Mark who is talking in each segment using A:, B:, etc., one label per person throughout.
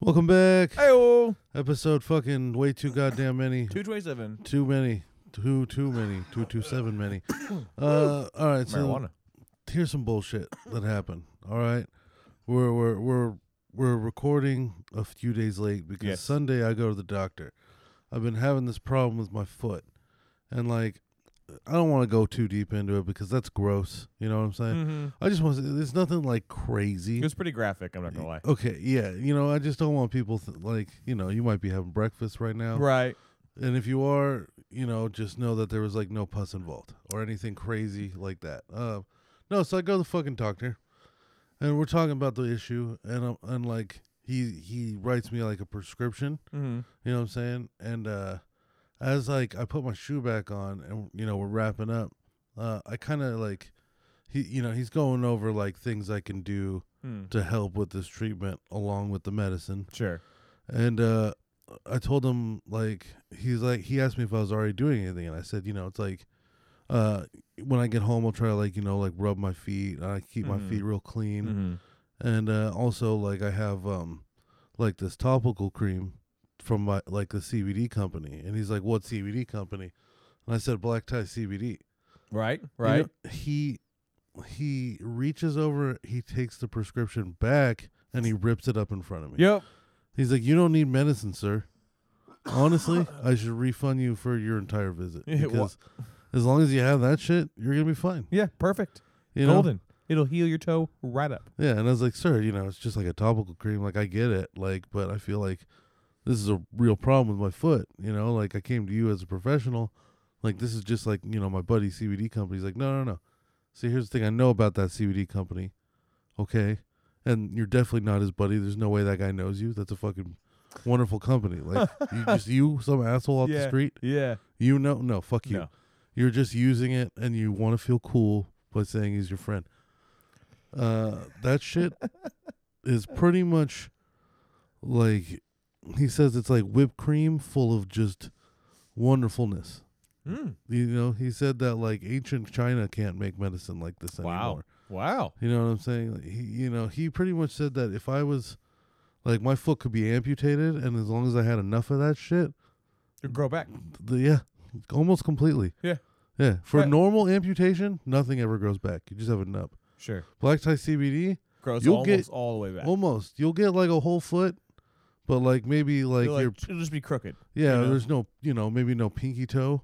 A: Welcome back.
B: Hey,
A: Episode fucking way too goddamn many.
B: two twenty-seven.
A: Too many. Too too many. Two two seven many. Uh, all right. So
B: Marijuana.
A: here's some bullshit that happened. All right, we're we're we're we're recording a few days late because
B: Yes.
A: Sunday I go to the doctor. I've been having this problem with my foot, and like I don't want to go too deep into it because that's gross. You know what I'm saying?
B: Mm-hmm.
A: I just want to. There's nothing like crazy.
B: It was pretty graphic. I'm not gonna lie.
A: Okay, yeah, you know, I just don't want people th- like, you know, you might be having breakfast right now,
B: Right.
A: and if you are, you know, just know that there was like no pus involved or anything crazy like that. Uh, no, so I go to the fucking doctor, and we're talking about the issue, and um, and like he he writes me like a prescription,
B: Mm-hmm.
A: you know what I'm saying, and uh, as like I put my shoe back on, and you know we're wrapping up, uh, I kind of like he, you know, he's going over like things I can do
B: Mm.
A: to help with this treatment along with the medicine.
B: Sure.
A: And uh I told him like he's like he asked me if I was already doing anything and I said, you know, it's like uh when I get home I'll try to like, you know, like rub my feet. I keep my
B: Mhm.
A: feet real clean.
B: Mm-hmm.
A: And uh also like I have um like this topical cream from my like the CBD company. And he's like, "What CBD company?" And I said, "Black Tie CBD."
B: Right.
A: You
B: Right.
A: know, he he reaches over, he takes the prescription back and he rips it up in front of me.
B: Yep.
A: He's like, "You don't need medicine, sir. Honestly, I should refund you for your entire visit because as long as you have that shit, you're gonna be fine."
B: Yeah. Perfect.
A: You know?
B: It'll heal your toe right up.
A: Yeah, and I was like, "Sir, you know, it's just like a topical cream. Like I get it, like, but I feel like this is a real problem with my foot. You know, like I came to you as a professional. Like this is just like you know my buddy CBD company. He's like, no, no, no. See, here's the thing. I know about that CBD company. Okay, and you're definitely not his buddy. There's no way that guy knows you. That's a fucking wonderful company. Like you just you some asshole off the street.
B: Yeah.
A: You know, no, fuck you.
B: No.
A: You're just using it, and you want to feel cool by saying he's your friend. Uh, that shit is pretty much like he says it's like whipped cream full of just wonderfulness.
B: Mm.
A: You know, he said that like ancient China can't make medicine like this
B: Wow.
A: anymore.
B: Wow.
A: You know what I'm saying? Like, he, you know, he pretty much said that if I was like my foot could be amputated, and as long as I had enough of that shit,
B: It'll grow back.
A: the yeah, almost completely.
B: Yeah.
A: Yeah. For
B: Right.
A: normal amputation, nothing ever grows back. You just have a nub.
B: Sure.
A: Black tie CBD,
B: Grows
A: You'll
B: almost
A: get-
B: all the way back.
A: almost. You'll get like a whole foot, but like maybe like
B: It'll,
A: your
B: it'll just be crooked.
A: yeah,
B: you know?
A: there's no you know maybe no pinky toe,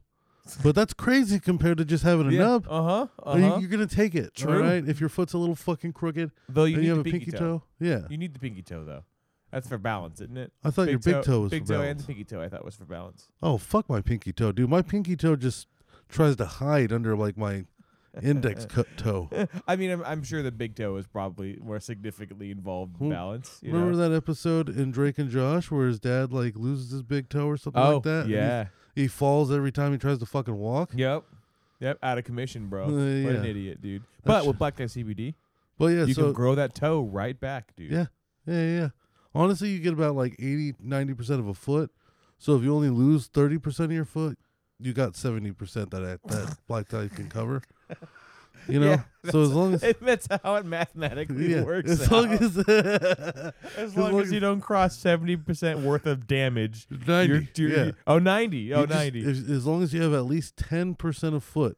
A: but that's crazy compared to just having a
B: yeah.
A: nub.
B: Uh huh. Uh
A: Are you,
B: huh.
A: you're gonna take it,
B: True.
A: right? If your foot's a little fucking crooked
B: Though you need
A: you have a pinky, toe. yeah.
B: You need the pinky toe though. That's for balance, isn't it?
A: I thought your big toe was
B: big toe
A: balance.
B: and the pinky toe. I thought was for balance.
A: Oh fuck my pinky toe, dude! My pinky toe just tries to hide under like my index cut toe.
B: I mean, I'm, I'm sure the big toe is probably more significantly involved in
A: Well,
B: balance. You
A: Remember
B: know?
A: that episode in Drake and Josh where his dad like loses his big toe or something
B: Oh,
A: like that? and he-
B: yeah.
A: He, falls every time he tries to fucking walk.
B: Yep. Yep. Out of commission, bro.
A: Uh,
B: What an
A: yeah.
B: idiot, dude. But with black tie CBD,
A: But yeah,
B: you
A: so
B: can grow that toe right back, dude.
A: yeah, yeah, yeah, yeah. Honestly, you get about like 80, 90 percent of a foot. So if you only lose thirty percent of your foot, you got seventy percent that that black tie can cover. You know,
B: Yeah,
A: so as long as
B: That's how it mathematically
A: yeah,
B: works.
A: as long
B: out.
A: as
B: as long as you don't cross 70% worth of damage.
A: 90,
B: You're, you're,
A: yeah.
B: Oh, 90. Oh,
A: You just-
B: 90.
A: if- as long as you have at least ten percent of foot,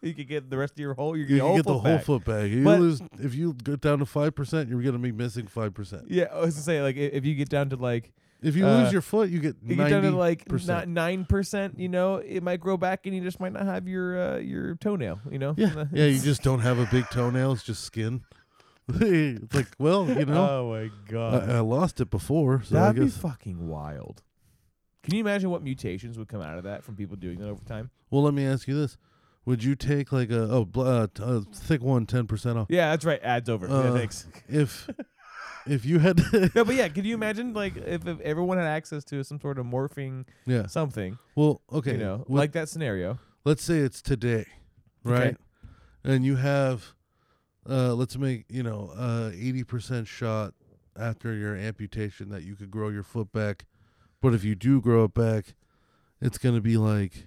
B: you could get the rest of your whole, you
A: you can get the whole
B: back.
A: foot back. You
B: But-
A: lose if you go down to five percent, you're gonna be missing five percent.
B: Yeah, I was to say like i- if you get down to like
A: If you
B: Uh,
A: lose your foot, you get
B: you get down to like
A: percent.
B: nine percent, you know, it might grow back and you just might not have your uh, your toenail, you know.
A: Yeah, yeah. You just don't have a big toenail; it's just skin. it's like, well, you know,
B: Oh my god,
A: I, I lost it before, so
B: that'd be fucking wild. Can you imagine what mutations would come out of that from people doing that over time?
A: well, let me ask you this: would you take like a oh uh, t- uh, thick one 10% off?
B: Yeah, that's right. Ads over. yeah,
A: Uh,
B: thanks.
A: If if you had
B: No, but yeah, could you imagine like if, if everyone had access to some sort of morphing
A: yeah.
B: something,
A: Well, okay.
B: you know,
A: with-
B: like that scenario?
A: let's say it's today,
B: Okay.
A: right? And you have, uh, let's make you know, uh, eighty percent shot after your amputation that you could grow your foot back, but if you do grow it back, it's gonna be like,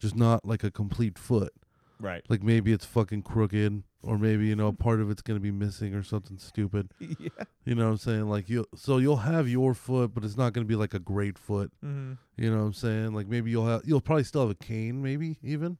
A: just not like a complete foot.
B: Right.
A: Like maybe it's fucking crooked, or maybe you know part of it's gonna be missing or something stupid.
B: yeah.
A: You know what I'm saying? Like you, so you'll have your foot, but it's not gonna be like a great foot.
B: Mm-hmm.
A: You know what I'm saying? Like maybe you'll have you'll probably still have a cane, maybe even.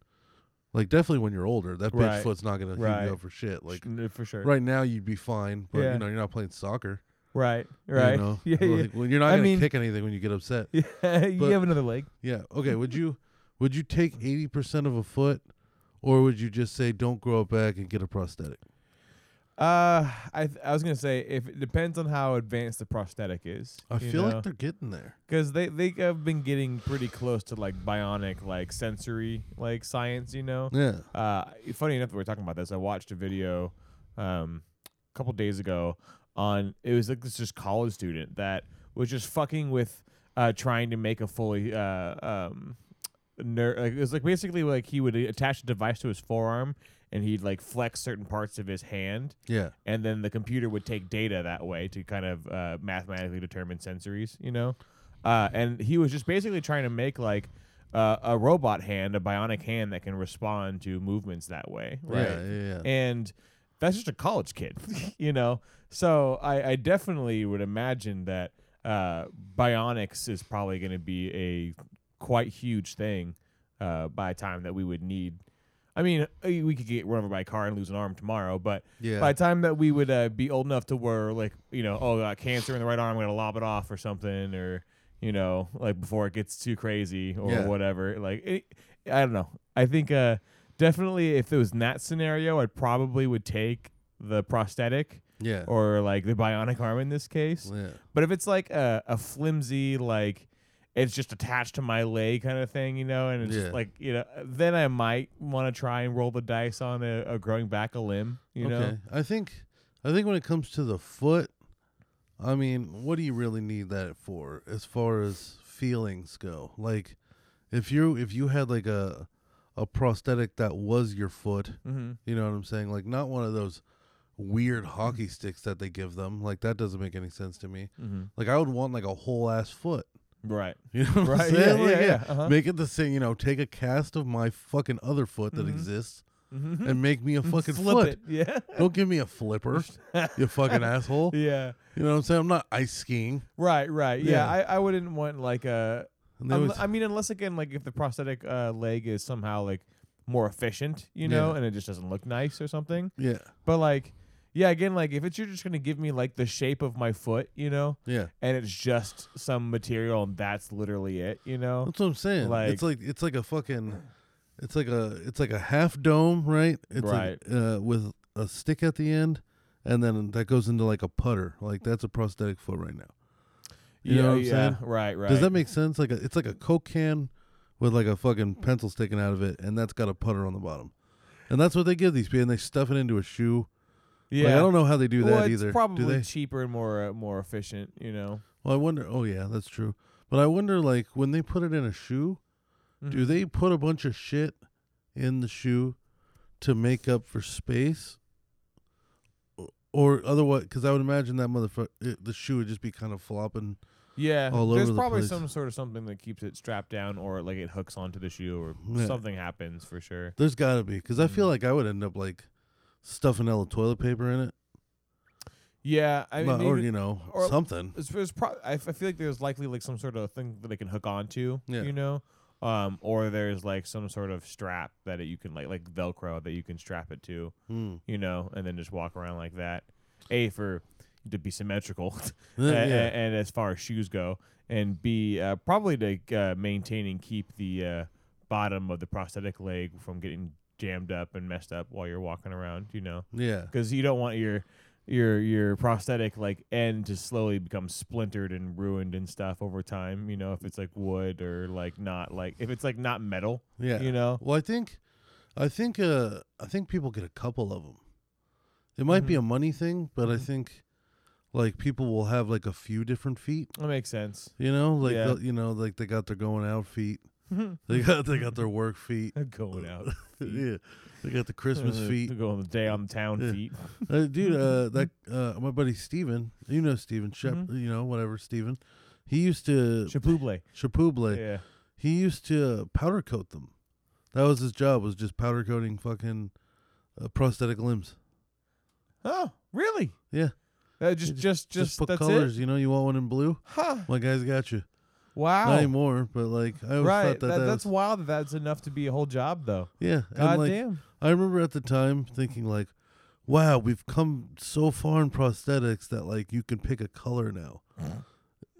A: Like definitely when you're older, that bitch
B: Right.
A: foot's not gonna heat
B: Right.
A: you up for shit. Like
B: for sure.
A: right now you'd be fine, but
B: Yeah.
A: you know, you're not playing soccer.
B: Right. Right.
A: You know?
B: Yeah. Yeah.
A: Like, well, you're not
B: I
A: gonna
B: mean-
A: kick anything when you get upset.
B: Yeah. you
A: But-
B: have another leg.
A: Yeah. Okay, would you would you take eighty percent of a foot or would you just say don't grow it back and get a prosthetic?
B: Uh, I th- I was gonna say if it depends on how advanced the prosthetic is.
A: I feel like they're getting there.
B: because they they have been getting pretty close to like bionic like sensory like science. You know.
A: Yeah.
B: Uh, funny enough, that we're talking about this. I watched a video, um, a couple days ago on it was like this just college student that was just fucking with uh trying to make a fully uh um ner- like it was like basically like he would attach a device to his forearm and he'd like flex certain parts of his hand
A: Yeah.
B: and then the computer would take data that way to kind of uh, mathematically determine sensories, you know. Uh, and he was just basically trying to make like uh, a robot hand, a bionic hand that can respond to movements that way, right?
A: Yeah, yeah, yeah.
B: And that's just a college kid, you know. So I, I definitely would imagine that uh, bionics is probably going to be a quite huge thing uh, by the time that we would need. I mean, uh, we could get run over by a car and lose an arm tomorrow, but
A: yeah.
B: by the time that we would uh, be old enough to where like you know oh I got cancer in the right arm i'm gonna lob it off or something or you know like before it gets too crazy or
A: Yeah.
B: whatever like it, i don't know i think uh definitely if it was in that scenario i probably would take the prosthetic
A: yeah.
B: or like the bionic arm in this case
A: yeah.
B: but if it's like a, a flimsy like it's just attached to my leg kind of thing, you know, and it's
A: Yeah.
B: just like you know, then I might want to try and roll the dice on a, a growing back a limb, you
A: okay.
B: know.
A: I think I think when it comes to the foot, I mean, what do you really need that for as far as feelings go? Like if you if you had like a a prosthetic that was your foot,
B: Mm-hmm.
A: you know what I'm saying? Like not one of those weird hockey sticks that they give them. Like that doesn't make any sense to me.
B: Mm-hmm.
A: Like I would want like a whole ass foot.
B: Right.
A: You know what
B: Right.
A: I'm
B: Yeah.
A: saying?
B: Yeah.
A: Like,
B: Yeah. Uh-huh.
A: Make it the same, you know, take a cast of my fucking other foot that
B: Mhm.
A: exists
B: Mm-hmm.
A: and make me a fucking
B: Flip
A: foot.
B: it. Yeah.
A: Don't give me a flipper, you fucking asshole.
B: yeah.
A: You know what I'm saying? I'm not ice skiing.
B: Right. Right. Yeah.
A: Yeah.
B: I, I wouldn't want like a.
A: They
B: I mean, unless again, like if the prosthetic uh, leg is somehow like more efficient, you know,
A: Yeah.
B: and it just doesn't look nice or something.
A: yeah,
B: But like, yeah, again, like if it's you're just gonna give me like the shape of my foot, you know,
A: yeah.
B: and it's just some material and that's literally it, you know.
A: That's what I'm saying.
B: Like-
A: it's like it's like a fucking, it's like a it's like a half dome, right? It's
B: Right.
A: like uh, with a stick at the end, and then that goes into like a putter. Like that's a prosthetic foot right now. You
B: yeah,
A: know what I'm
B: yeah,
A: saying?
B: right, right.
A: Does that make sense? Like a, it's like a Coke can with like a fucking pencil sticking out of it, and that's got a putter on the bottom. And that's what they give these people, and they stuff it into a shoe.
B: Yeah,
A: Like, I don't know how they do that
B: well, it's
A: either.
B: Probably
A: do they?
B: cheaper and more uh, more efficient, you know.
A: Well, I wonder. Oh yeah, that's true. But I wonder, like, when they put it in a shoe, do
B: Mhm.
A: they put a bunch of shit in the shoe to make up for space, or otherwise? Because I would imagine that motherfucker, the shoe would just be kind of flopping.
B: Yeah,
A: all
B: there's
A: the
B: probably
A: place.
B: some sort of something that keeps it strapped down, or like it hooks onto the shoe, or
A: Yeah.
B: something happens for sure.
A: There's got to be because I feel
B: Mhm.
A: like I would end up like stuffing the toilet paper in it,
B: Yeah, I mean,
A: Well, or
B: maybe-
A: you know,
B: or-
A: something.
B: it's, it's pro- I, f- I feel like there's likely like some sort of thing that they can hook onto,
A: Yeah.
B: you know, um, or there's like some sort of strap that it, you can like like Velcro that you can strap it to,
A: Hmm.
B: you know, and then just walk around like that. A for to be symmetrical, a-
A: yeah.
B: and as far as shoes go, and B uh, probably to uh, maintain and keep the uh, bottom of the prosthetic leg from getting jammed up and messed up while you're walking around, you know,
A: yeah.
B: because you don't want your your your prosthetic like end to slowly become splintered and ruined and stuff over time. You know, if it's like wood or like not like if it's like not metal,
A: Yeah.
B: you know.
A: Well, I think, I think uh I think people get a couple of them. It might be
B: Mhm.
A: a money thing, but I
B: Mhm.
A: think like people will have like a few different feet.
B: That makes sense.
A: You know, like
B: Yeah.
A: you know, like they got their going out feet. They got they got their work feet.
B: Going out.
A: yeah, they got the Christmas
B: Uh,
A: feet.
B: To go on the day on the town
A: Yeah.
B: feet.
A: Uh, dude, uh, that uh, my buddy Steven, you know Steven Shep,
B: Mhm.
A: you know whatever Steven. He used to
B: Chapuble.
A: Chapuble.
B: Yeah.
A: He used to uh, powder coat them. That was his job. Was just powder coating fucking uh, prosthetic limbs.
B: Oh, really?
A: Yeah.
B: Uh, just,
A: Just-
B: just, just,
A: Just put colors.
B: it.
A: You know, you want one in blue?
B: Huh.
A: My guy's got you.
B: Wow.
A: Not anymore, but like I always
B: right.
A: thought that,
B: that,
A: that
B: that's
A: was,
B: wild. That that's enough to be a whole job, though.
A: yeah.
B: God
A: like
B: damn.
A: I remember at the time thinking like, wow, we've come so far in prosthetics that like you can pick a color now.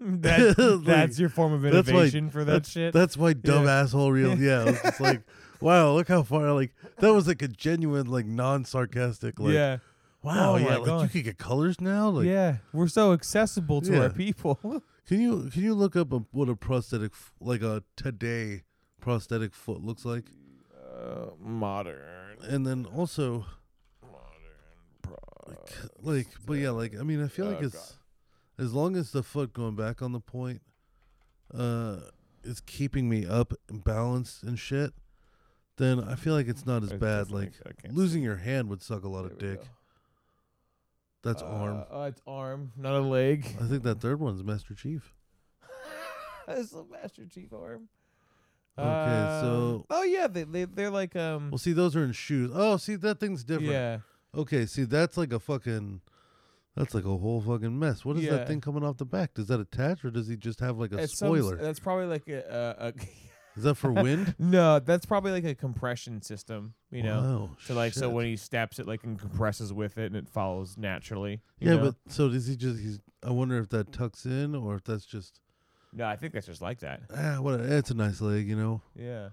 B: That,
A: Like,
B: that's your form of
A: that's why-
B: innovation for that
A: that's,
B: shit.
A: That's my dumb
B: Yeah.
A: asshole real. Yeah, it's just like, wow, look how far. Like that was like a genuine, like non-sarcastic. Like,
B: yeah.
A: wow,
B: Oh
A: yeah, like
B: God.
A: you could get colors now. Like,
B: yeah. We're so accessible to
A: Yeah.
B: our people.
A: Can you can you look up a, what a prosthetic, f- like a today prosthetic foot looks like,
B: uh, modern.
A: and then also modern like, like, but yeah, like I mean, I feel like
B: Oh,
A: it's as long as the foot going back on the point, uh, is keeping me up and balanced and shit. Then I feel like it's not as
B: I
A: bad. Like losing your hand would suck a lot
B: There
A: of dick.
B: go.
A: That's
B: Uh,
A: arm.
B: Oh, it's arm, not a leg.
A: I think that third one's Master Chief.
B: That's the Master Chief arm.
A: Okay, so-
B: Um, oh yeah, they they they're like um
A: Well, see, those are in shoes. Oh, see, that thing's different.
B: yeah
A: Okay, see, that's like a fucking. That's like a whole fucking mess. What is
B: Yeah.
A: that thing coming off the back? Does that attach, or does he just have like a
B: It's some
A: spoiler?
B: that's probably like a, a, a
A: is that for wind?
B: no, that's probably like a compression system. You know,
A: Wow,
B: so like so
A: shit.
B: when he steps it like and compresses with it and it follows naturally. you
A: Yeah,
B: know?
A: but so does he just? He's. I wonder if that tucks in, or if that's just.
B: no, I think that's just like that.
A: Ah, what? A, it's a nice leg, you know.
B: Yeah.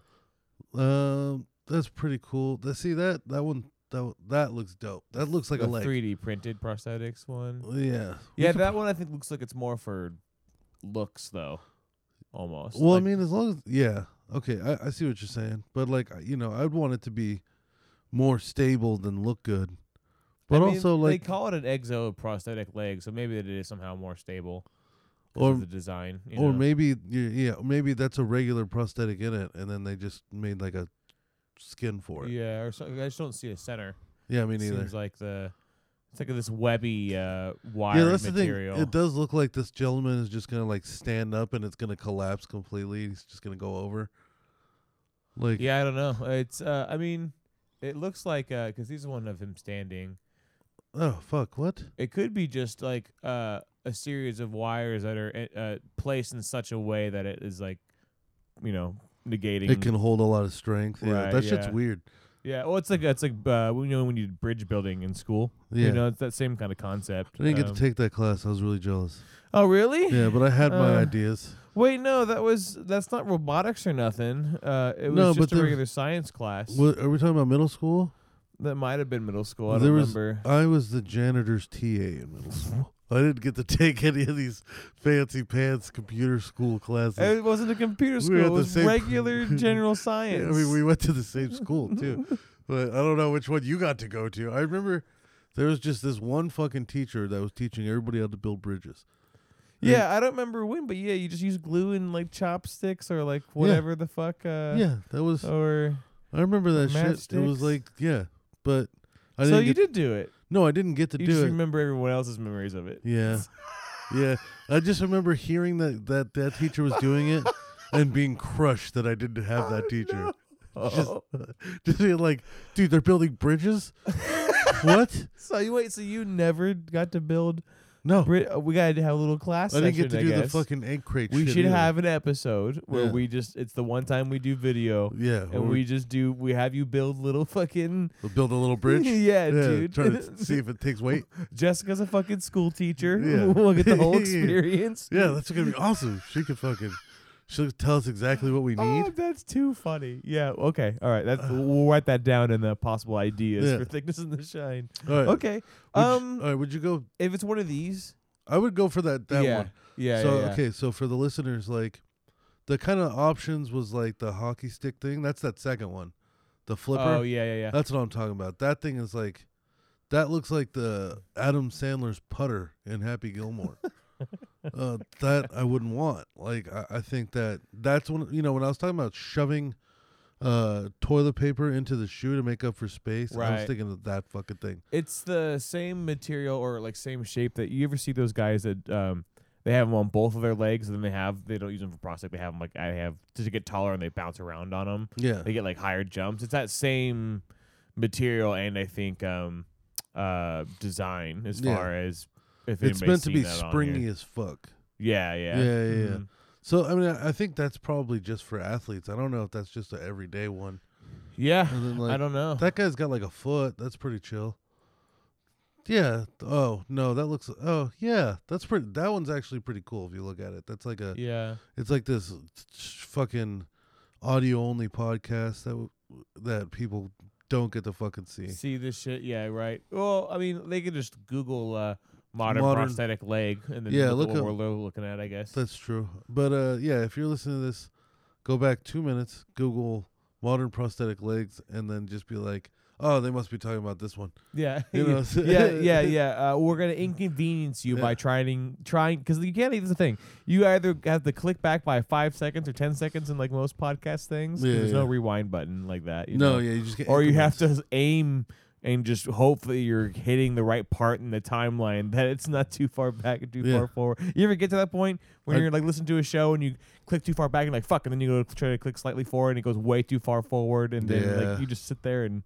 A: Um, that's pretty cool. That see that that one that one- that looks dope. That looks like a leg.
B: 3D printed prosthetics one.
A: Yeah. We
B: Yeah,
A: could-
B: that one I think looks like it's more for looks though, almost.
A: Well,
B: Like-
A: I mean, as long as yeah, okay, I, I see what you're saying, but like I- you know, I'd want it to be more stable than look good. But
B: I mean,
A: also like,
B: they call it an exo prosthetic leg, so maybe it is somehow more stable.
A: Or-
B: the design, you
A: or
B: know?
A: maybe yeah, yeah, maybe that's a regular prosthetic in it, and then they just made like a skin for it.
B: yeah, or so, I just don't see a center.
A: Yeah, me
B: It
A: neither.
B: Seems like the it's like this webby uh, wire
A: Yeah, that's
B: material.
A: the thing. It does look like this gentleman is just gonna like stand up and it's gonna collapse completely. He's just gonna go over. Like
B: yeah, I don't know. It's uh, I mean, it looks like uh are one of him standing.
A: oh fuck, what?
B: It could be just like uh, a series of wires that are uh, placed in such a way that it is like, you know, negating.
A: It can hold a lot of strength. Yeah,
B: Right,
A: that shit's
B: yeah.
A: weird.
B: Yeah, well, it's like it's like uh, you know when you did bridge building in school.
A: Yeah.
B: you know, it's that same kind of concept.
A: I didn't get
B: Um,
A: to take that class. I was really jealous.
B: Oh, really?
A: Yeah, but I had my
B: Uh,
A: ideas.
B: Wait, no, that was that's not robotics or nothing. Uh, it was
A: No, but
B: just a
A: there-
B: regular science class.
A: What are we talking about? Middle school?
B: That might have been middle school. I
A: There
B: don't
A: was-
B: remember.
A: I was the janitor's TA in middle school. I didn't get to take any of these fancy pants computer school classes.
B: It wasn't a computer school.
A: were
B: It was regular general
A: Yeah,
B: science.
A: I mean, we went to the same school too, but I don't know which one you got to go to. I remember there was just this one fucking teacher that was teaching everybody how to build bridges. And-
B: yeah, I don't remember when, but yeah, you just use glue and like chopsticks or like whatever the fuck. Uh,
A: yeah, that was.
B: Or
A: I remember that shit. It was like yeah, but I
B: so you did do it.
A: No, I didn't get to do it.
B: You
A: do
B: just
A: it.
B: remember everyone else's memories of it.
A: Yeah. yeah. I just remember hearing that, that that teacher was doing it and being crushed that I didn't have that teacher. Just,
B: Oh.
A: just being like, dude, they're building bridges? what?
B: So you wait. So you never got to build.
A: No.
B: Uh, we got to have a little class.
A: I didn't get to
B: session,
A: do the
B: guess.
A: fucking egg crate
B: We
A: shit
B: should
A: either.
B: have an episode where
A: Yeah.
B: we just. It's the one time we do video.
A: Yeah.
B: And we just do. We have you build little fucking.
A: we'll build a little bridge.
B: yeah, dude.
A: Try to see if it takes weight.
B: Jessica's a fucking school teacher.
A: Yeah.
B: we'll get the whole experience.
A: Yeah, that's gonna be awesome. She could fucking she'll tell us exactly what we need.
B: Oh,
A: need.
B: that's too funny. Yeah. Okay. All right. That's we'll write that down in the possible ideas
A: Yeah.
B: for thickness and the shine.
A: All right.
B: Okay.
A: Would you-
B: Um,
A: all right, would you go
B: if it's one of these,
A: I would go for that that
B: yeah,
A: one.
B: yeah,
A: so
B: yeah, yeah.
A: okay, so for the listeners, like the kind of options was like the hockey stick thing. That's that second one. the flipper.
B: Oh yeah, yeah, yeah.
A: That's what I'm talking about. That thing is like, that looks like the Adam Sandler's putter in Happy Gilmore. uh, that I wouldn't want. Like, I, I think that that's when you know when I was talking about shoving uh toilet paper into the shoe to make up for space. Right. I was thinking of that fucking thing.
B: It's the same material or like same shape that you ever see those guys that um they have them on both of their legs and then they have they don't use them for prosthetic. They have them like I have to get taller and they bounce around on them.
A: Yeah,
B: They get like higher jumps. It's that same material and I think um uh design as
A: Yeah.
B: far as if
A: it's meant to be springy as fuck.
B: Yeah, yeah,
A: Yeah, yeah, yeah.
B: Mhm.
A: So I mean, I, I think that's probably just for athletes. I don't know if that's just an everyday one.
B: Yeah,
A: then,
B: I don't know.
A: That guy's got like a foot. That's pretty chill. Yeah. Oh no, that looks. Oh yeah, that's pretty. That one's actually pretty cool if you look at it. That's like a.
B: yeah.
A: It's like this fucking audio only podcast that w- that people don't get to fucking see.
B: See this shit? Yeah, right. Well, I mean, they can just Google uh, modern,
A: Modern-
B: prosthetic leg and then
A: Yeah,
B: look,
A: look
B: at what
A: up-
B: we're looking at. I guess.
A: That's true. But uh, yeah, if you're listening to this, go back two minutes, Google modern prosthetic legs, and then just be like, oh, they must be talking about this one.
B: Yeah,
A: You know,
B: yeah, yeah, yeah. Uh, we're gonna inconvenience you by trying, trying, because you can't. That's the thing. You either have to click back by five seconds or ten seconds in like most podcast things.
A: Yeah,
B: there's no rewind button like that. You
A: no,
B: know?
A: yeah, you just get.
B: or you have to aim and just hopefully you're hitting the right part in the timeline that it's not too far back and too
A: Yeah.
B: far forward. You ever get to that point where
A: I-
B: you're like listening to a show and you click too far back and like fuck, and then you go try to click slightly forward and it goes way too far forward, and then
A: Yeah.
B: like you just sit there and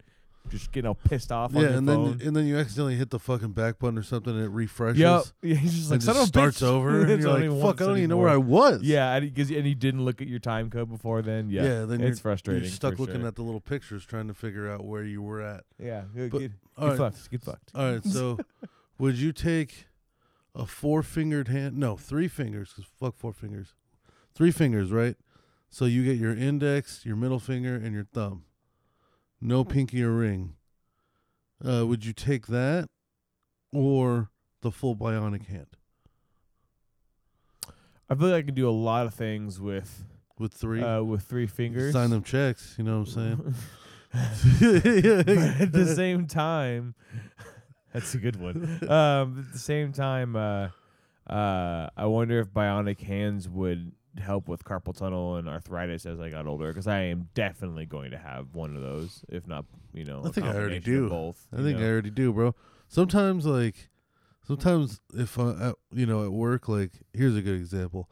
B: just getting all pissed off
A: Yeah, and
B: phone.
A: then and then you accidentally hit the fucking back button or something, and it refreshes.
B: Yep. Yeah, he's just like
A: just starts
B: bitch."
A: over, and you're like, "Fuck, I don't even know where I was."
B: Yeah, and, cause, and you didn't look at your time code before then. Yeah,
A: yeah. Then
B: it's frustrating.
A: You're stuck looking
B: sure.
A: at the little pictures, trying to figure out where you were at.
B: Yeah,
A: But-
B: get,
A: all
B: get
A: right.
B: fucked. Get fucked.
A: All right, so would you take a four fingered hand? No, three fingers, because fuck four fingers. Three fingers, right? So you get your index, your middle finger, and your thumb. No pinky or ring. Uh, would you take that or the full bionic hand
B: I feel like I can do a lot of things with
A: with three?
B: uh, with three fingers.
A: Sign them checks, you know what I'm saying?
B: at the same time, that's a good one. Um, at the same time, uh, uh, I wonder if bionic hands would help with carpal tunnel and arthritis as I got older, because I am definitely going to have one of those, if not, you know,
A: I think I already do.
B: Both.
A: I think I already do, bro. Sometimes, like, sometimes if I, at, you know, at work, like, here's a good example.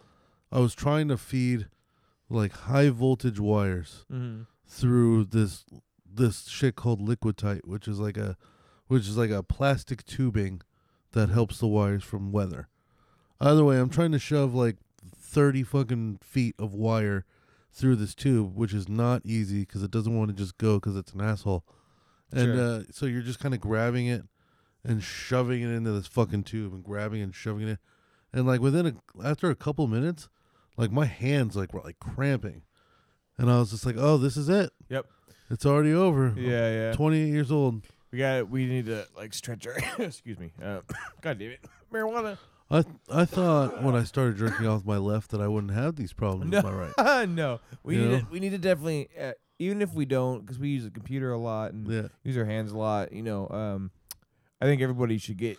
A: I was trying to feed like high voltage wires
B: Mhm.
A: through this this shit called Liquidite, which is like a which is like a plastic tubing that helps the wires from weather. Either way, I'm trying to shove like 30 fucking feet of wire through this tube, which is not easy because it doesn't want to just go because it's an asshole. And
B: Sure.
A: uh, so you're just kind of grabbing it and shoving it into this fucking tube and grabbing and shoving it. And like within a after a couple minutes, like my hands like were like cramping. And I was just like, "Oh, this is it.
B: Yep.
A: It's already over.
B: Yeah, yeah.
A: 28 years old.
B: We got. We need to like stretch our. excuse me. Uh, God damn it. Marijuana.
A: I I thought when I started drinking off my left that I wouldn't have these problems
B: No.
A: with my right.
B: no, we
A: You
B: need
A: know?
B: to, we need to definitely uh, even if we don't because we use a computer a lot and
A: Yeah.
B: use our hands a lot. You know, um, I think everybody should get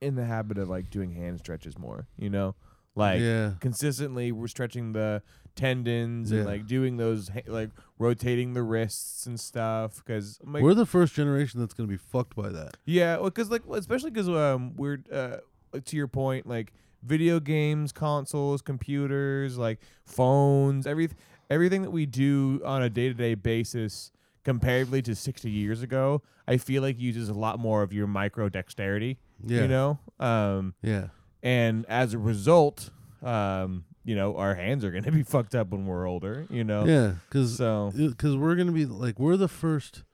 B: in the habit of like doing hand stretches more. You know, like
A: yeah.
B: consistently we're stretching the tendons and like doing those ha- like rotating the wrists and stuff because like,
A: We're the first generation that's going to be fucked by that.
B: yeah, because like especially because um we're uh like to your point like video games, consoles, computers, like phones, everything everything that we do on a day to day basis comparatively to sixty years ago, I feel like uses a lot more of your micro dexterity.
A: Yeah.
B: You know, um,
A: Yeah.
B: and as a result, um, you know, our hands are gonna be fucked up when we're older. You know,
A: Yeah, cuz
B: so
A: cuz we're going to be like we're the first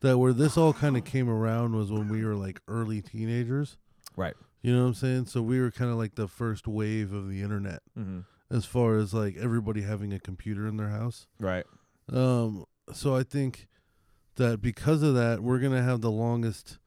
A: that where this all kind of came around was when we were like early teenagers.
B: right.
A: You know what I'm saying? So we were kind of like the first wave of the internet
B: Mm-hmm.
A: as far as like everybody having a computer in their house.
B: Right.
A: Um, so I think that because of that, we're gonna have the longest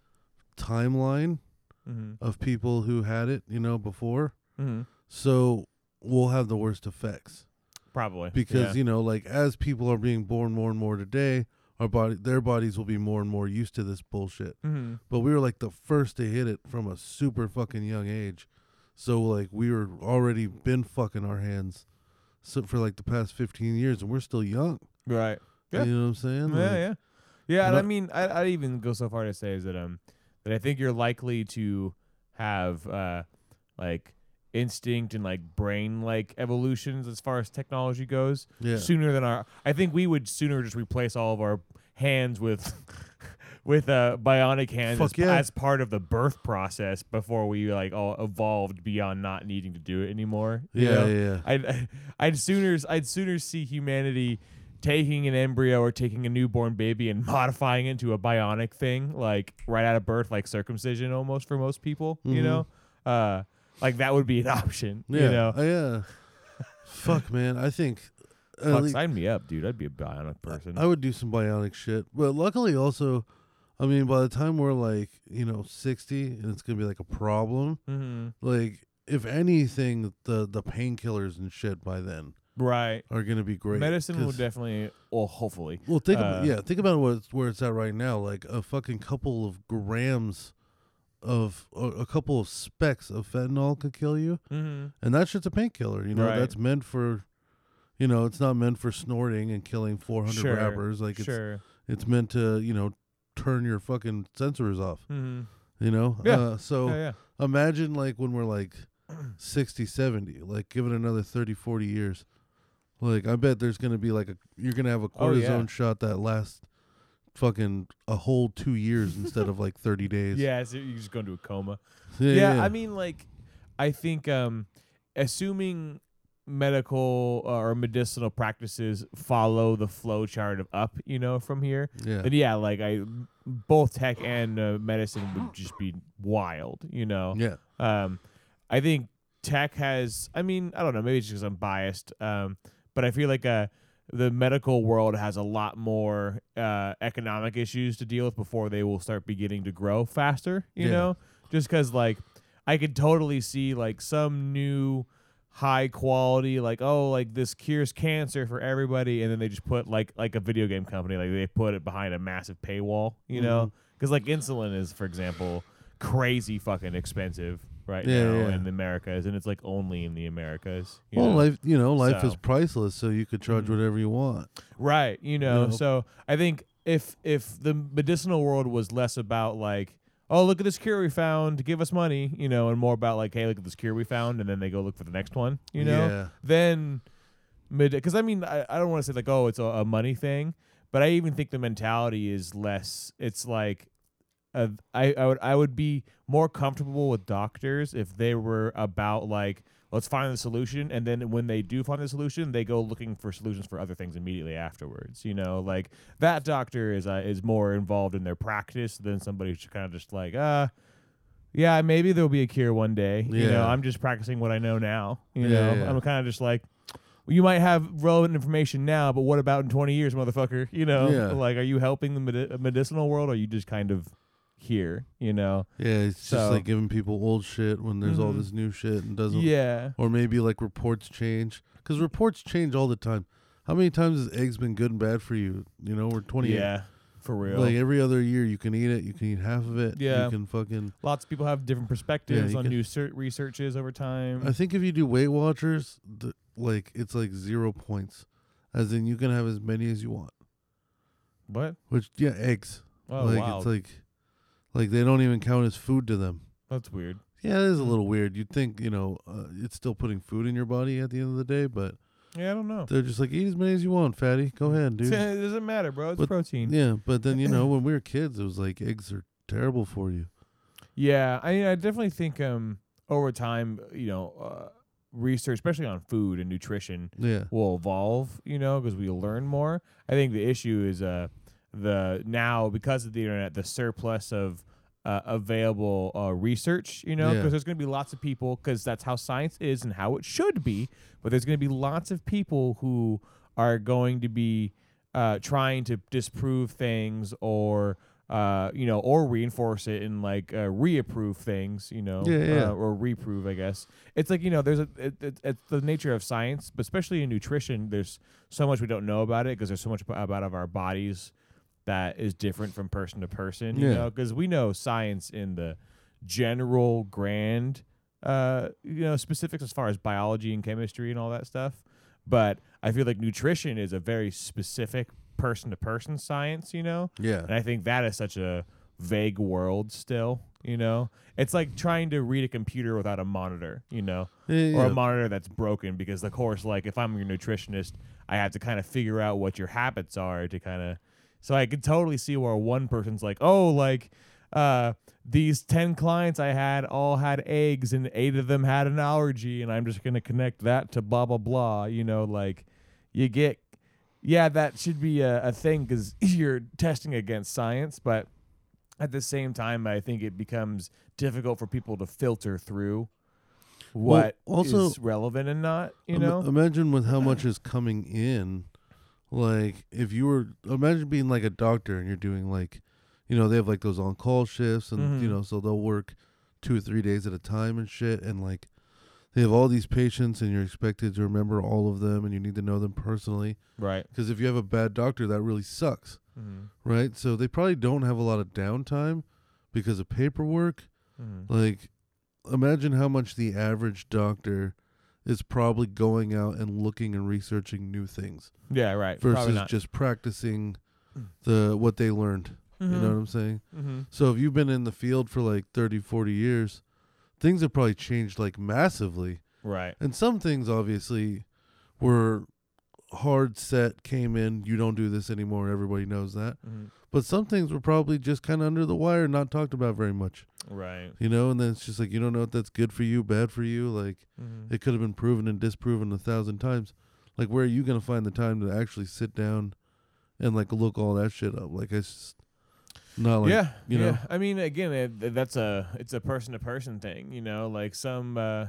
A: timeline
B: Mm-hmm.
A: of people who had it, you know, before.
B: Mm-hmm.
A: So we'll have the worst effects
B: Probably
A: because
B: yeah.
A: you know, like as people are being born more and more today, our body, their bodies will be more and more used to this bullshit.
B: Mm-hmm.
A: But we were like the first to hit it from a super fucking young age, so like we were already been fucking our hands, so for like the past fifteen years, and we're still young.
B: Right. Yeah.
A: You know what I'm saying?
B: Yeah,
A: Like,
B: yeah, yeah. And
A: and
B: I
A: I-
B: mean, I I even go so far to say is that um that I think you're likely to have uh like instinct and like brain like evolutions as far as technology goes
A: yeah.
B: sooner than our. I think we would sooner just replace all of our hands with. With uh, bionic hands as,
A: yeah.
B: as part of the birth process before we like all evolved beyond not needing to do it anymore. you
A: Yeah,
B: know?
A: yeah.
B: I'd I'd sooner I'd sooner see humanity taking an embryo or taking a newborn baby and modifying it into a bionic thing, like right out of birth, like circumcision almost for most people. You
A: Mhm.
B: know, uh, like that would be an option.
A: Yeah,
B: You know,
A: uh, yeah. Fuck, man. I think at
B: Fuck,
A: least-
B: sign me up, dude. I'd be a bionic person.
A: I would do some bionic shit. But luckily, also, I mean, by the time we're like, you know, 60 and it's going to be like a problem,
B: mm-hmm.
A: like, if anything, the, the painkillers and shit by then
B: Right.
A: are going to be great.
B: Medicine will
A: 'cause-
B: definitely, well, hopefully.
A: Well, think
B: uh,
A: about yeah, think about what it's, where it's at right now. Like a fucking couple of grams of a, a couple of specks of fentanyl could kill you,
B: Mm-hmm.
A: and that shit's a painkiller. You know,
B: Right.
A: that's meant for, you know, it's not meant for snorting and killing four hundred
B: Sure.
A: rappers. Like it's
B: Sure.
A: it's meant to you know turn your fucking sensors off.
B: Mm-hmm.
A: You know,
B: Yeah.
A: Uh, so
B: yeah, yeah.
A: imagine like when we're like 60 70 like give it another 30 40 years like i bet there's gonna be like a you're gonna have a
B: Oh,
A: cortisone
B: yeah.
A: shot that lasts fucking a whole two years instead of like 30 days
B: Yeah, so you just go into a coma.
A: yeah,
B: yeah,
A: yeah.
B: I mean, like, I think, um, assuming medical uh, or medicinal practices follow the flow chart of up, you know, from here,
A: yeah
B: then yeah, like I, both tech and uh, medicine would just be wild, you know.
A: yeah
B: Um, I think tech has. I mean, I don't know. Maybe it's just because I'm biased. Um, but I feel like uh, the medical world has a lot more uh, economic issues to deal with before they will start beginning to grow faster. You
A: Yeah.
B: know, just because like I could totally see like some new high quality like oh like this cures cancer for everybody and then they just put like like a video game company like they put it behind a massive paywall you know because like insulin is for example crazy fucking expensive right
A: Yeah,
B: now
A: yeah.
B: in the Americas, and it's like only in the Americas. you
A: well
B: know?
A: life you know life is priceless so you could charge
B: Mhm.
A: whatever you want
B: right? You know,
A: know?
B: so I think if if the medicinal world was less about like. Oh, look at this cure we found. Give us money, you know, and more about like, hey, look at this cure we found, and then they go look for the next one, you know.
A: yeah
B: Then, mid, because I mean, I, I don't want to say like, oh, it's a, a money thing, but I even think the mentality is less. It's like, uh, I I would I would be more comfortable with doctors if they were about like, let's find the solution, and then when they do find the solution, they go looking for solutions for other things immediately afterwards. You know, like that doctor is uh, is more involved in their practice than somebody who's kind of just like, uh. Yeah, maybe there'll be a cure one day. You know, I'm just practicing what I know now. You
A: Yeah,
B: know,
A: yeah.
B: I'm kind of just like, you might have relevant information now, but what about in 20 years, motherfucker? You know,
A: Yeah.
B: like, are you helping the medi- medicinal world, or are you just kind of here? You know?
A: yeah it's just like giving people old shit when there's all
B: Mhm.
A: this new shit and doesn't
B: Yeah.
A: or maybe like reports change because reports change all the time how many times has eggs been good and bad for you you know we're 28
B: Yeah. For real.
A: Like every other year, you can eat it. You can eat half of it.
B: Yeah.
A: You can fucking.
B: Lots of people have different perspectives
A: you
B: on
A: can-
B: new researches over time.
A: I think if you do Weight Watchers, the, like it's like zero points, as in you can have as many as you want.
B: what?
A: Which yeah, eggs.
B: Oh,
A: like
B: wow.
A: it's like, like they don't even count as food to them.
B: That's weird.
A: Yeah, it is a
B: Hmm.
A: little weird. You'd think you know uh, it's still putting food in your body at the end of the day, but
B: Yeah, I don't know.
A: they're just like eat as many as you want, fatty. Go ahead, dude.
B: it doesn't matter, bro. It's
A: But-
B: protein.
A: yeah, but then you know when we were kids, it was like eggs are terrible for you.
B: Yeah, I I definitely think um over time, you know, uh, research, especially on food and nutrition,
A: Yeah,
B: will evolve. You know, because we learn more. I think the issue is uh the now because of the internet, the surplus of uh, available uh, research. You know,
A: Yeah.
B: because there's going to be lots of people because that's how science is and how it should be. But there's going to be lots of people who are going to be uh, trying to disprove things or uh, you know, or reinforce it and like uh, reapprove things, you know,
A: Yeah, yeah.
B: Uh, or reprove, I guess. It's like you know, there's a it, it, it's the nature of science, but especially in nutrition, there's so much we don't know about it because there's so much ab- about of our bodies that is different from person to person. You
A: Yeah.
B: know, because we know science in the general grand, uh, you know, specifics as far as biology and chemistry and all that stuff. But I feel like nutrition is a very specific person to person science. You know,
A: Yeah.
B: and I think that is such a vague world still. You know, it's like trying to read a computer without a monitor. You know,
A: Yeah,
B: or a monitor that's broken because, of course, like if I'm your nutritionist, I have to kind of figure out what your habits are to kind of. So I could totally see where one person's like, oh, like uh, these ten clients I had all had eggs and eight of them had an allergy, and I'm just gonna connect that to blah blah blah. You know, like you get, yeah, that should be a, a thing because you're testing against science, but at the same time, I think it becomes difficult for people to filter through
A: Well, also-
B: is relevant and not. You know,
A: imagine with how much is coming in. Like, if you were, imagine being like a doctor and you're doing like, you know, they have like those on call shifts and, you
B: Mhm.
A: know, so they'll work two or three days at a time and shit. And like, they have all these patients and you're expected to remember all of them and you need to know them personally.
B: right?
A: Because if you have a bad doctor, that really sucks,
B: Mm-hmm.
A: right? So they probably don't have a lot of downtime because of paperwork.
B: Mm-hmm.
A: Like, imagine how much the average doctor is probably going out and looking and researching new things
B: Yeah, right.
A: Versus just practicing the what they learned. You know what I'm saying?
B: mm-hmm.
A: So if you've been in the field for like 30, 40 years, things have probably changed like massively.
B: Right.
A: And some things obviously were hard set came in, you don't do this anymore, everybody knows that.
B: Mm-hmm.
A: But some things were probably just kind of under the wire, not talked about very much.
B: Right.
A: You know, and then it's just like you don't know if that's good for you, bad for you. Like
B: Mm-hmm.
A: it could have been proven and disproven a thousand times. Like where are you gonna find the time to actually sit down and like look all that shit up? Like it's just not like
B: yeah,
A: you
B: yeah.
A: know.
B: I mean, again, it, that's a it's a person to person thing. You know, like some uh,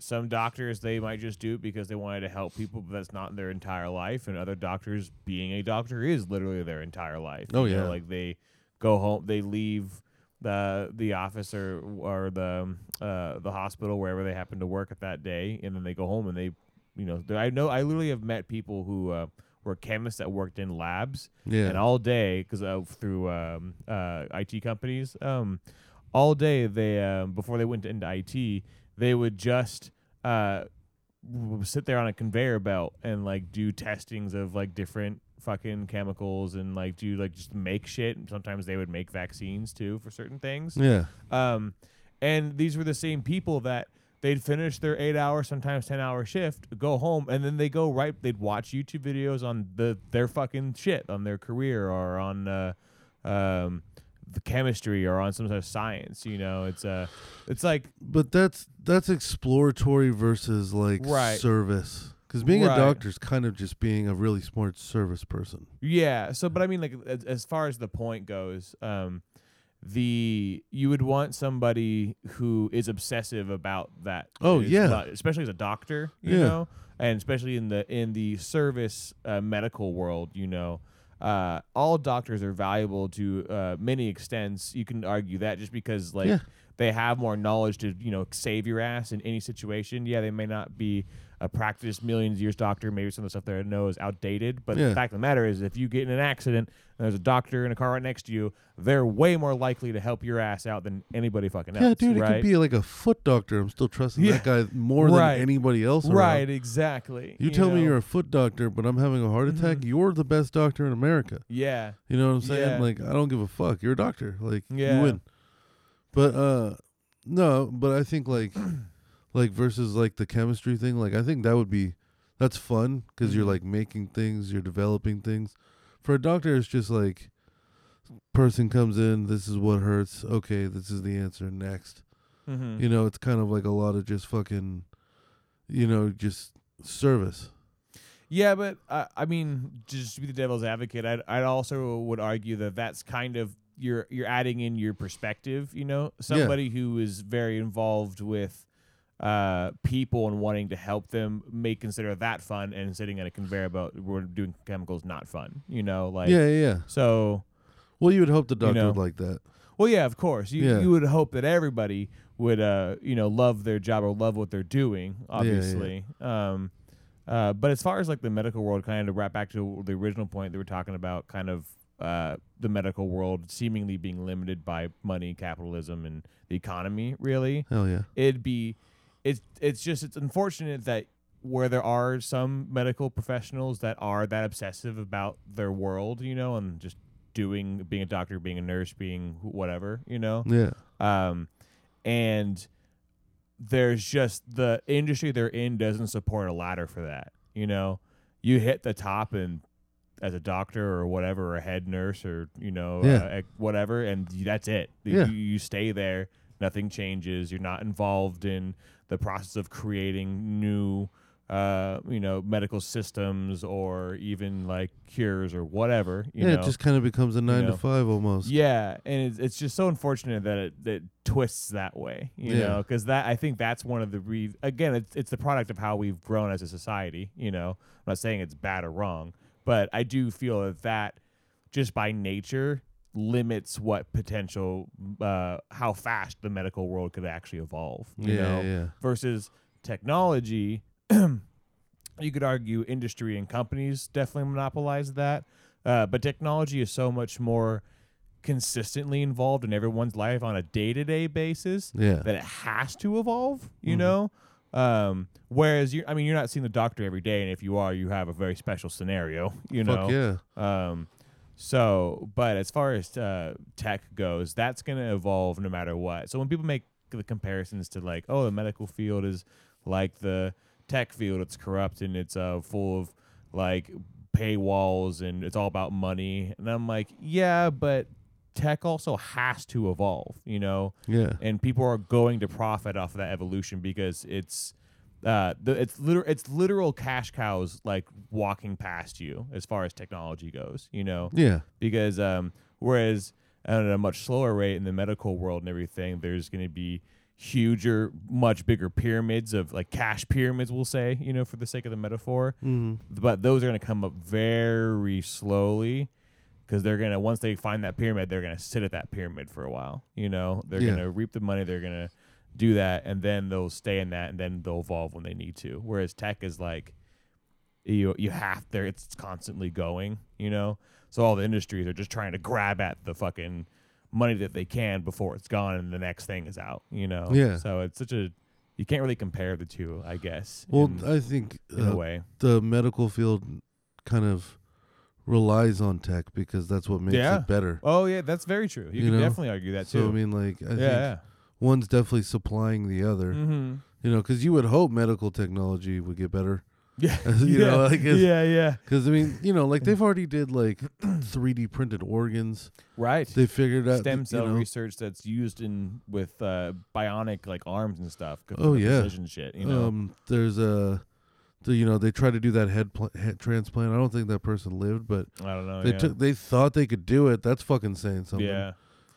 B: some doctors they might just do it because they wanted to help people, but that's not their entire life. And other doctors, being a doctor, is literally their entire life.
A: Oh,
B: you know,
A: yeah.
B: like they go home, they leave the the office or or the uh, the hospital wherever they happen to work at that day, and then they go home and they, you know, I know I literally have met people who. Uh, were chemists that worked in labs
A: Yeah.
B: and all day because uh, through um, uh, IT companies, um, all day they um, before they went into IT, they would just uh, sit there on a conveyor belt and like do testings of like different fucking chemicals and like do like just make shit. And sometimes they would make vaccines too for certain things.
A: yeah.
B: Um, and these were the same people that they'd finish their eight hour, sometimes ten hour shift, go home, and then they go right. They'd watch YouTube videos on the their fucking shit on their career or on uh, um, the chemistry or on some sort of science. You know, it's uh, it's like
A: But that's that's exploratory versus like
B: Right.
A: service. Because being
B: Right.
A: a doctor is kind of just being a really smart service person.
B: Yeah. So, but I mean, like as, as far as the point goes, um, the you would want somebody who is obsessive about that.
A: Oh,
B: is
A: yeah.
B: not- especially as a doctor, you
A: Yeah.
B: know, and especially in the in the service uh, medical world, you know. Uh, all doctors are valuable to uh, many extents. You can argue that just because, like,
A: Yeah.
B: they have more knowledge to, you know, save your ass in any situation. Yeah, they may not be a practiced millions of years doctor. Maybe some of the stuff that I know is outdated. But
A: Yeah.
B: the fact of the matter is, if you get in an accident and there's a doctor in a car right next to you, they're way more likely to help your ass out than anybody fucking else.
A: yeah, dude, it could be like a foot doctor. I'm still trusting
B: Yeah.
A: that guy more
B: Right.
A: than anybody else. around.
B: right, exactly.
A: You, tell me you're a foot doctor, but I'm having a heart attack.
B: Mhm.
A: You're the best doctor in America.
B: yeah,
A: You know what I'm saying?
B: Yeah.
A: Like I don't give a fuck. You're a doctor. Like
B: Yeah.
A: you win. But uh no, but I think like like versus like the chemistry thing, like I think that would be that's fun because you're
B: Mhm.
A: like making things, you're developing things. For a doctor it's just like person comes in, this is what hurts. Okay, this is the answer next.
B: mm-hmm.
A: You know, it's kind of like a lot of just fucking you know, just service.
B: Yeah, but uh, I mean, just to be the devil's advocate, I'd, I'd also would argue that that's kind of you're you're adding in your perspective. You know, somebody who is very involved with uh, people and wanting to help them may consider that fun, and sitting at a conveyor belt we're doing chemicals not fun. You know, like
A: yeah, yeah, yeah.
B: so.
A: Well, you would hope the doctor
B: know.
A: would like that.
B: Well, yeah, of course. You
A: Yeah.
B: you would hope that everybody would uh you know love their job or love what they're doing. Obviously. yeah. Um, uh, but as far as like the medical world, kind of to wrap back to the original point that we're talking about, kind of uh, the medical world seemingly being limited by money, capitalism, and the economy. Really,
A: Hell yeah.
B: it'd be it's it's just it's unfortunate that where there are some medical professionals that are that obsessive about their world, you know, and just doing being a doctor, being a nurse, being whatever, you know.
A: Yeah.
B: Um and there's just the industry they're in doesn't support a ladder for that. You know, you hit the top and as a doctor or whatever, or a head nurse or you know
A: Yeah.
B: uh, whatever, and that's it.
A: Yeah.
B: You, you stay there. Nothing changes. You're not involved in the process of creating new, uh, you know, medical systems or even like cures or whatever. You
A: yeah,
B: know?
A: it just kind of becomes a nine
B: know.
A: to five almost.
B: Yeah, and it's, it's just so unfortunate that it that twists that way, you
A: Yeah.
B: know, because that I think that's one of the re- again it's it's the product of how we've grown as a society. You know, I'm not saying it's bad or wrong, but I do feel that that just by nature limits what potential uh, how fast the medical world could actually evolve. You
A: yeah,
B: know,
A: yeah.
B: versus technology, you could argue industry and companies definitely monopolize that. Uh, but technology is so much more consistently involved in everyone's life on a day to day basis
A: Yeah.
B: that it has to evolve, you
A: Mhm.
B: know? Um, whereas you, I mean, you're not seeing the doctor every day, and if you are, you have a very special scenario, you know?
A: Yeah.
B: Um, so, but as far as uh, tech goes, that's going to evolve no matter what. So when people make the comparisons to like, oh, the medical field is like the tech field, it's corrupt and it's uh, full of like paywalls and it's all about money, and I'm like, yeah, but tech also has to evolve, you know
A: Yeah.
B: and people are going to profit off of that evolution because it's uh the, it's literal it's literal cash cows like walking past you as far as technology goes you know
A: Yeah.
B: because um whereas at a much slower rate in the medical world and everything there's going to be huger much bigger pyramids of like cash pyramids we'll say you know for the sake of the metaphor
A: Mm.
B: but those are going to come up very slowly because they're going to once they find that pyramid they're going to sit at that pyramid for a while you know they're
A: Yeah.
B: going to reap the money they're going to do that and then they'll stay in that and then they'll evolve when they need to whereas tech is like you you have there it's constantly going you know so all the industries are just trying to grab at the fucking money that they can before it's gone and the next thing is out you know
A: Yeah.
B: so it's such a you can't really compare the two i guess
A: Well,
B: in,
A: I think
B: in a
A: uh,
B: way
A: the medical field kind of relies on tech because that's what makes
B: Yeah.
A: it better.
B: Oh yeah, that's very true. You,
A: You
B: can
A: know?
B: definitely argue that
A: So I mean, like, I
B: yeah,
A: think
B: yeah.
A: One's definitely supplying the other.
B: Mm-hmm.
A: You know, because you would hope medical technology would get better.
B: Yeah,
A: You
B: yeah.
A: know, I guess-
B: yeah, yeah.
A: Because I mean, you know, like they've already did like 3D printed organs.
B: Right.
A: They figured out
B: Stem cell
A: you know,
B: research that's used in with uh, bionic like arms and stuff.
A: Oh, yeah.
B: precision shit. You know.
A: Um, there's a, the, you know, they tried to do that head, pla- head transplant. I don't think that person lived, but
B: I don't know.
A: they
B: yeah.
A: took, they thought they could do it. That's fucking saying something.
B: yeah.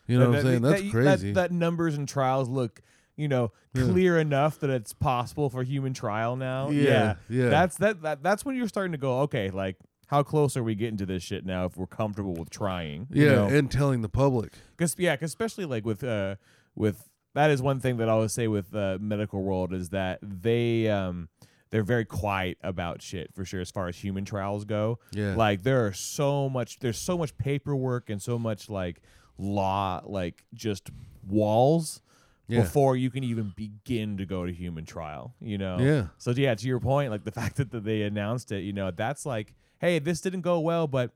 A: You know
B: That-
A: what I'm saying? That's
B: that,
A: crazy.
B: That, that numbers and trials look, you know,
A: Yeah.
B: clear enough that it's possible for human trial now.
A: yeah, yeah.
B: That's that, that. That's when you're starting to go, okay, like how close are we getting to this shit now? If we're comfortable with trying, you
A: yeah,
B: know?
A: and telling the public.
B: Cause yeah, 'cause especially like with uh with that is one thing that I always say with uh, medical world is that they um they're very quiet about shit for sure as far as human trials go.
A: Yeah,
B: Like there are so much there's so much paperwork and so much like law like just walls
A: yeah,
B: before you can even begin to go to human trial, you know.
A: yeah,
B: So yeah, to your point, like the fact that, that they announced it, you know, that's like, hey, this didn't go well, but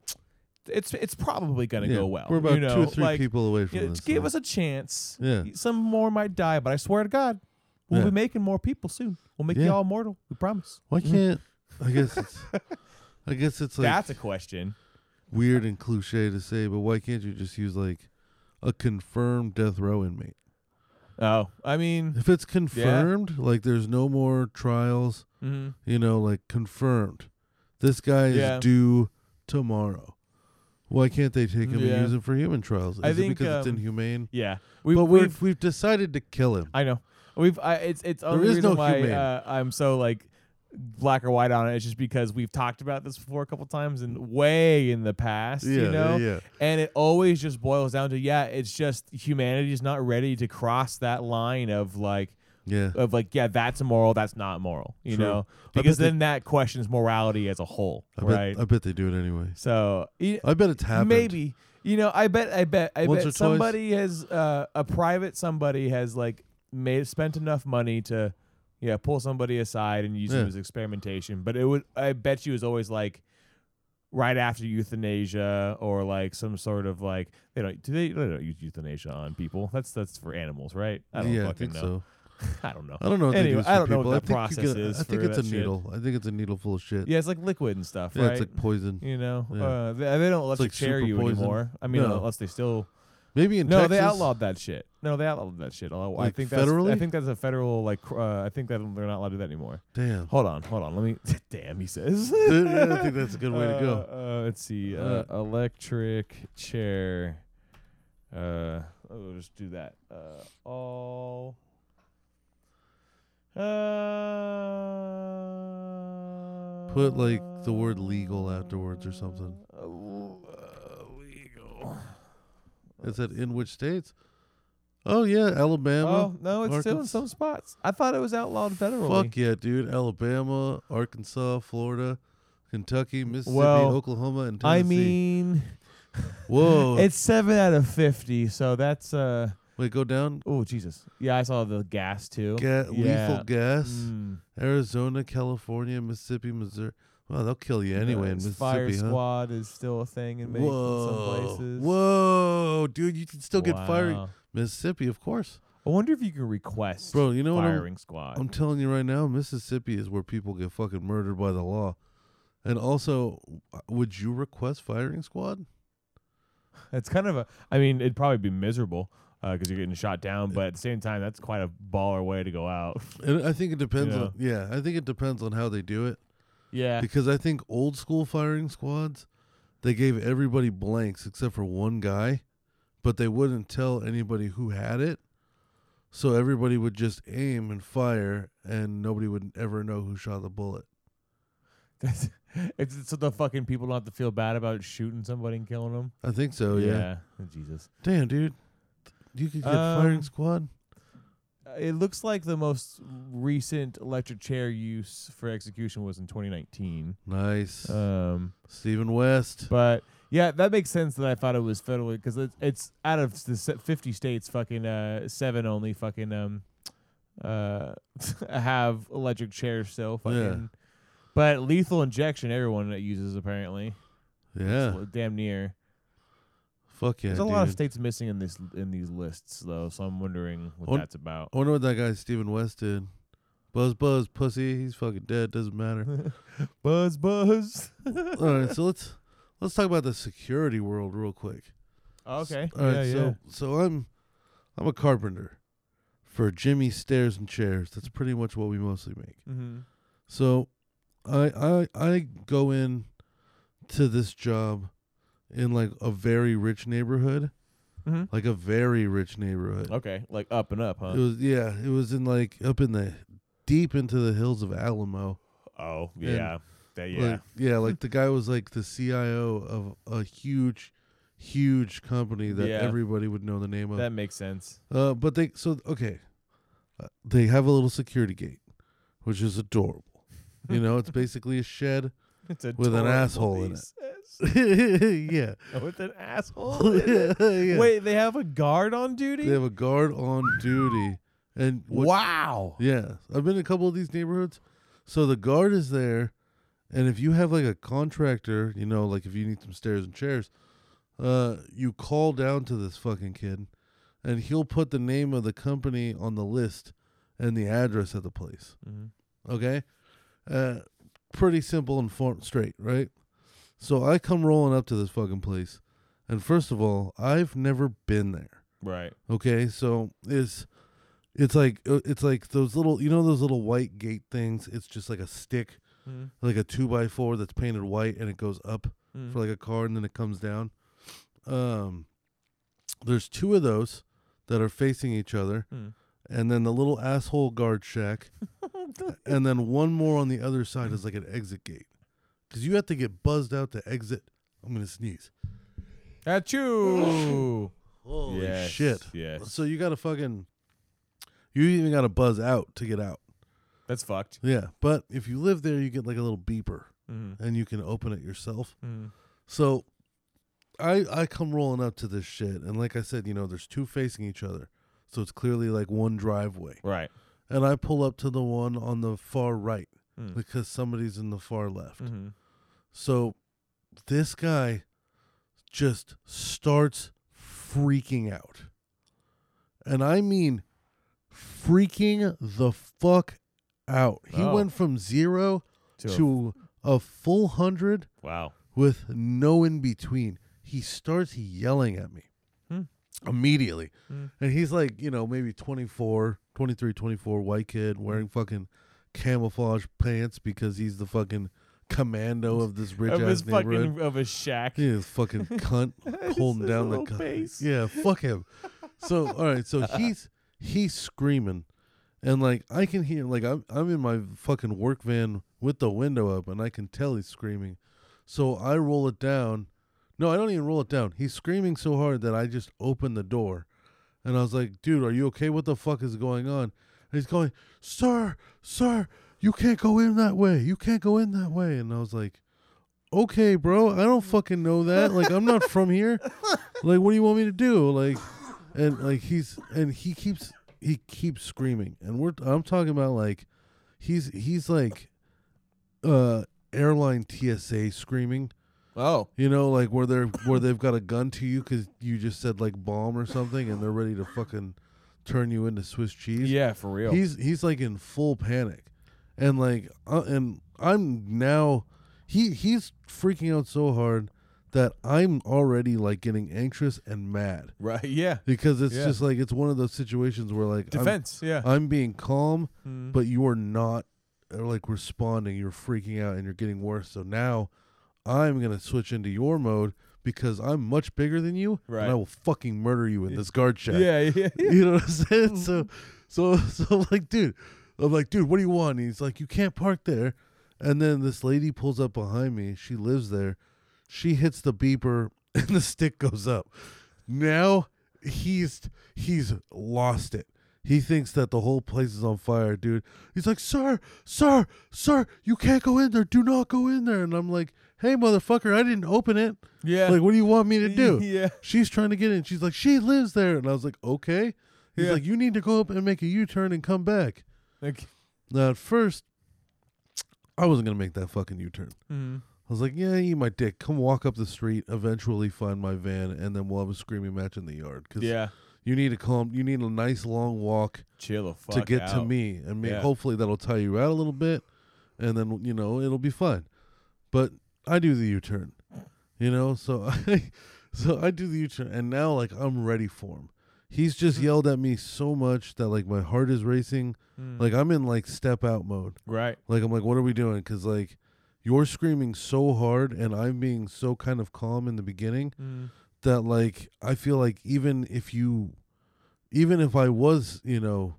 B: it's it's probably gonna
A: yeah.
B: go well.
A: We're about
B: you know?
A: two or three
B: like,
A: people away from this.
B: give
A: so-
B: us a chance.
A: Yeah.
B: Some more might die, but I swear to God, we'll
A: Yeah.
B: be making more people soon. We'll make you all mortal. We promise.
A: Why
B: Mhm.
A: can't? I guess it's. I guess it's like
B: That's a question.
A: Weird and cliche to say, but why can't you just use like a confirmed death row inmate?
B: Oh, I mean,
A: If it's confirmed, like there's no more trials,
B: mhm.
A: you know, like confirmed. This guy
B: Yeah.
A: is due tomorrow. Why can't they take him
B: Yeah.
A: and use him for human trials? Is
B: I
A: it
B: think,
A: because it's
B: um,
A: inhumane?
B: yeah, we've,
A: but we've,
B: we've
A: decided to kill him.
B: I know. We've I, it's it's only
A: is
B: reason
A: no
B: why uh, I'm so like black or white on it. it is just because we've talked about this before a couple times and way in the past,
A: yeah,
B: you know.
A: yeah,
B: And it always just boils down to yeah, it's just humanity is not ready to cross that line of like
A: Yeah.
B: of like, yeah, that's immoral, that's not moral, you
A: True.
B: know, because
A: they-
B: then that questions morality as a whole,
A: I
B: right?
A: bet I bet they do it anyway.
B: so
A: I bet it's happened.
B: maybe you know, I bet, I bet, I
A: Once
B: bet
A: twice?
B: somebody has uh, a private somebody has like made spent enough money to, yeah, pull somebody aside and use
A: Yeah.
B: it as experimentation. But it would, I bet you, was always like right after euthanasia or like some sort of like they don't do they, they don't use euthanasia on people. That's that's for animals, right? I don't
A: yeah, I
B: fucking
A: think
B: know.
A: so.
B: I don't know.
A: I don't know. They do
B: Anyway,
A: this
B: I
A: for
B: don't know
A: people.
B: what that
A: I think you
B: process
A: get-
B: is
A: I think
B: for
A: it's
B: that
A: a
B: shit.
A: needle. I think it's a needle full of shit.
B: Yeah, it's like liquid and stuff,
A: Yeah,
B: right?
A: it's like poison.
B: you know,
A: Yeah.
B: uh, they, they don't let you
A: like
B: chair
A: super
B: you
A: poison.
B: anymore. I mean,
A: No.
B: unless they still
A: Maybe in
B: no,
A: Texas.
B: they outlawed that shit. No, they outlawed that shit. Although I
A: Like
B: think that's I think that's a federal like. cr- Uh, I think that they're not allowed to do that anymore.
A: Damn.
B: Hold on, hold on. Let me. Damn, he says.
A: yeah, I think that's a good way to go.
B: Uh, uh, let's see. Uh,
A: Uh,
B: electric chair. Uh, we'll just do that. Uh, all. Uh,
A: Put like the word legal afterwards or something.
B: uh, legal.
A: It said in which states? Oh yeah, Alabama.
B: Oh no, it's still in
A: Arkansas-
B: some spots. I thought it was outlawed federally.
A: Fuck yeah, dude. Alabama, Arkansas, Florida, Kentucky, Mississippi,
B: Well,
A: Oklahoma, and Tennessee.
B: I mean,
A: whoa.
B: it's seven out of fifty, so that's uh.
A: Wait, go down.
B: Oh Jesus! Yeah, I saw the gas too.
A: Ga-
B: Yeah.
A: Lethal gas.
B: Mm.
A: Arizona, California, Mississippi, Missouri. Well, they'll kill you anyway in
B: Uh,
A: Mississippi,
B: Fire
A: huh?
B: squad is still a thing in, Maine, in some places.
A: whoa, dude! You can still get fired.
B: Wow.
A: Mississippi, of course,
B: I wonder if you can request
A: bro. You know what? I'm,
B: firing squad.
A: I'm telling you right now, Mississippi is where people get fucking murdered by the law. And also, would you request firing squad?
B: it's kind of a. I mean, it'd probably be miserable because you're getting shot down, but at the same time, that's quite a baller way to go out.
A: And I think it depends
B: Yeah.
A: on yeah, I think it depends on how they do it
B: yeah.
A: because I think old school firing squads they gave everybody blanks except for one guy, but they wouldn't tell anybody who had it. So everybody would just aim and fire and nobody would ever know who shot the bullet.
B: That's, it's so the fucking people don't have to feel bad about shooting somebody and killing them.
A: I think so, yeah.
B: Oh, Jesus.
A: Damn, dude. You could get
B: Um,
A: firing squad?
B: Uh, It looks like the most recent electric chair use for execution was in 2019.
A: Nice.
B: Um,
A: Stephen West.
B: but yeah, that makes sense that I thought it was federally because it's, it's out of the 50 states, fucking uh, seven only fucking um uh have electric chairs still. Fucking,
A: Yeah.
B: But lethal injection, everyone that uses apparently.
A: Yeah.
B: Damn near.
A: Fuck yeah.
B: There's a
A: dude.
B: lot of states missing in this in these lists though, so I'm wondering what
A: Oh,
B: that's about.
A: I wonder what that guy Stephen West did. Buzz buzz pussy, he's fucking dead, doesn't matter.
B: buzz buzz.
A: All right, so let's let's talk about the security world real quick.
B: okay.
A: All right,
B: yeah, yeah.
A: so so I'm I'm a carpenter for Jimmy Stairs and Chairs. That's pretty much what we mostly make.
B: mm-hmm.
A: So I I I go in to this job in like a very rich neighborhood,
B: Mm-hmm.
A: like a very rich neighborhood.
B: Okay, like up and up, huh?
A: It was yeah, it was in like up in the deep into the hills of Alamo.
B: oh,
A: and,
B: yeah. That, yeah.
A: Like, yeah, like the guy was like the CIO of a huge, huge company that
B: Yeah.
A: everybody would know the name of.
B: that makes sense.
A: uh, but they so okay, uh, they have a little security gate, which is adorable. you know, it's basically a shed.
B: It's a
A: With an asshole in it. yeah.
B: With an asshole. in it?
A: yeah.
B: Wait, they have a guard on duty?
A: They have a guard on duty, and what,
B: wow.
A: Yeah, I've been in a couple of these neighborhoods. So the guard is there, and if you have like a contractor, you know, like if you need some stairs and chairs, uh, you call down to this fucking kid, and he'll put the name of the company on the list and the address of the place.
B: Mm-hmm.
A: Okay, uh, pretty simple and form- straight, right? So I come rolling up to this fucking place, and first of all, I've never been there.
B: Right.
A: Okay, so it's it's like uh, it's like those little you know those little white gate things. It's just like a stick,
B: Mm-hmm.
A: like a two by four that's painted white, and it goes up
B: Mm.
A: for like a car, and then it comes down. Um, there's two of those that are facing each other,
B: Mm.
A: And then the little asshole guard shack, and then one more on the other side is like an exit gate, because you have to get buzzed out to exit. I'm gonna sneeze.
B: At you.
A: Holy
B: yes.
A: shit!
B: Yes.
A: So you gotta fucking You even got to buzz out to get out.
B: That's fucked.
A: Yeah, but if you live there, you get like a little beeper,
B: Mm-hmm.
A: and you can open it yourself.
B: Mm-hmm.
A: So, I I come rolling up to this shit, and like I said, you know, there's two facing each other, so it's clearly like one driveway.
B: Right.
A: And I pull up to the one on the far right
B: Mm.
A: because somebody's in the far left.
B: Mm-hmm.
A: So, this guy just starts freaking out, and I mean freaking the fuck out. He
B: Oh.
A: went from zero
B: To,
A: to a full hundred
B: wow.
A: with no in between. He starts yelling at me. Immediately.
B: Hmm.
A: And he's like, you know, maybe 24, 23, 24, white kid wearing fucking camouflage pants because he's the fucking commando of this rich
B: Of
A: ass
B: his
A: neighborhood.
B: fucking of his shack.
A: He is fucking cunt holding down the gun. Yeah, fuck him. So all right, so he's he's screaming, and like I can hear like I'm I'm in my fucking work van with the window up, and I can tell he's screaming. So I roll it down. No, I don't even roll it down. He's screaming so hard that I just open the door, and I was like, "Dude, are you okay? What the fuck is going on?" And he's going, "Sir, sir, you can't go in that way. You can't go in that way." And I was like, "Okay, bro, I don't fucking know that. Like, I'm not from here. Like, what do you want me to do? Like." and like he's and he keeps he keeps screaming and we're I'm talking about like he's he's like uh airline TSA screaming
B: Oh.
A: you know like where they're where they've got a gun to you cuz you just said like bomb or something and they're ready to fucking turn you into Swiss cheese
B: Yeah, for real.
A: he's he's like in full panic and like uh, and I'm now he he's freaking out so hard that I'm already like getting anxious and mad
B: right. Yeah.
A: because it's
B: Yeah.
A: just like it's one of those situations where like I'm-
B: Defense. yeah.
A: I'm, being calm,
B: Mm.
A: but you are not uh, like responding. You're freaking out and you're getting worse. So now I'm gonna switch into your mode because I'm much bigger than you,
B: Right.
A: and I will fucking murder you in this guard shack.
B: yeah. Yeah. Yeah.
A: You know what I'm saying? So, so, so, like, dude, I'm like, dude, what do you want? And he's like, you can't park there. And then this lady pulls up behind me. She lives there. She hits the beeper, and the stick goes up. Now he's he's lost it. He thinks that the whole place is on fire, dude. He's like, sir, sir, sir, you can't go in there. Do not go in there. And I'm like, hey, motherfucker, I didn't open it.
B: Yeah.
A: Like, what do you want me to do?
B: Yeah.
A: She's trying to get in. She's like, she lives there. And I was like, okay. He's
B: Yeah.
A: like, you need to go up and make a U turn and come back.
B: Like.
A: Now, at first, I wasn't going to make that fucking U turn.
B: Mm.
A: I was like, yeah, eat my dick. Come walk up the street, eventually find my van, and then we'll have a screaming match in the yard. Because
B: Yeah.
A: you need to calm, you need a nice long walk
B: Chill
A: to get to me. And
B: Yeah.
A: hopefully that'll tire you out a little bit, and then, you know, it'll be fine. But I do the U turn, you know? So I, so I do the U turn, and now, like, I'm ready for him. He's just
B: Mm-hmm.
A: yelled at me so much that, like, my heart is racing.
B: Mm.
A: Like, I'm in, like, step out mode.
B: right.
A: Like I'm like, what are we doing? Because like you're screaming so hard, and I'm being so kind of calm in the beginning
B: Mm.
A: that like I feel like even if you, even if I was you know,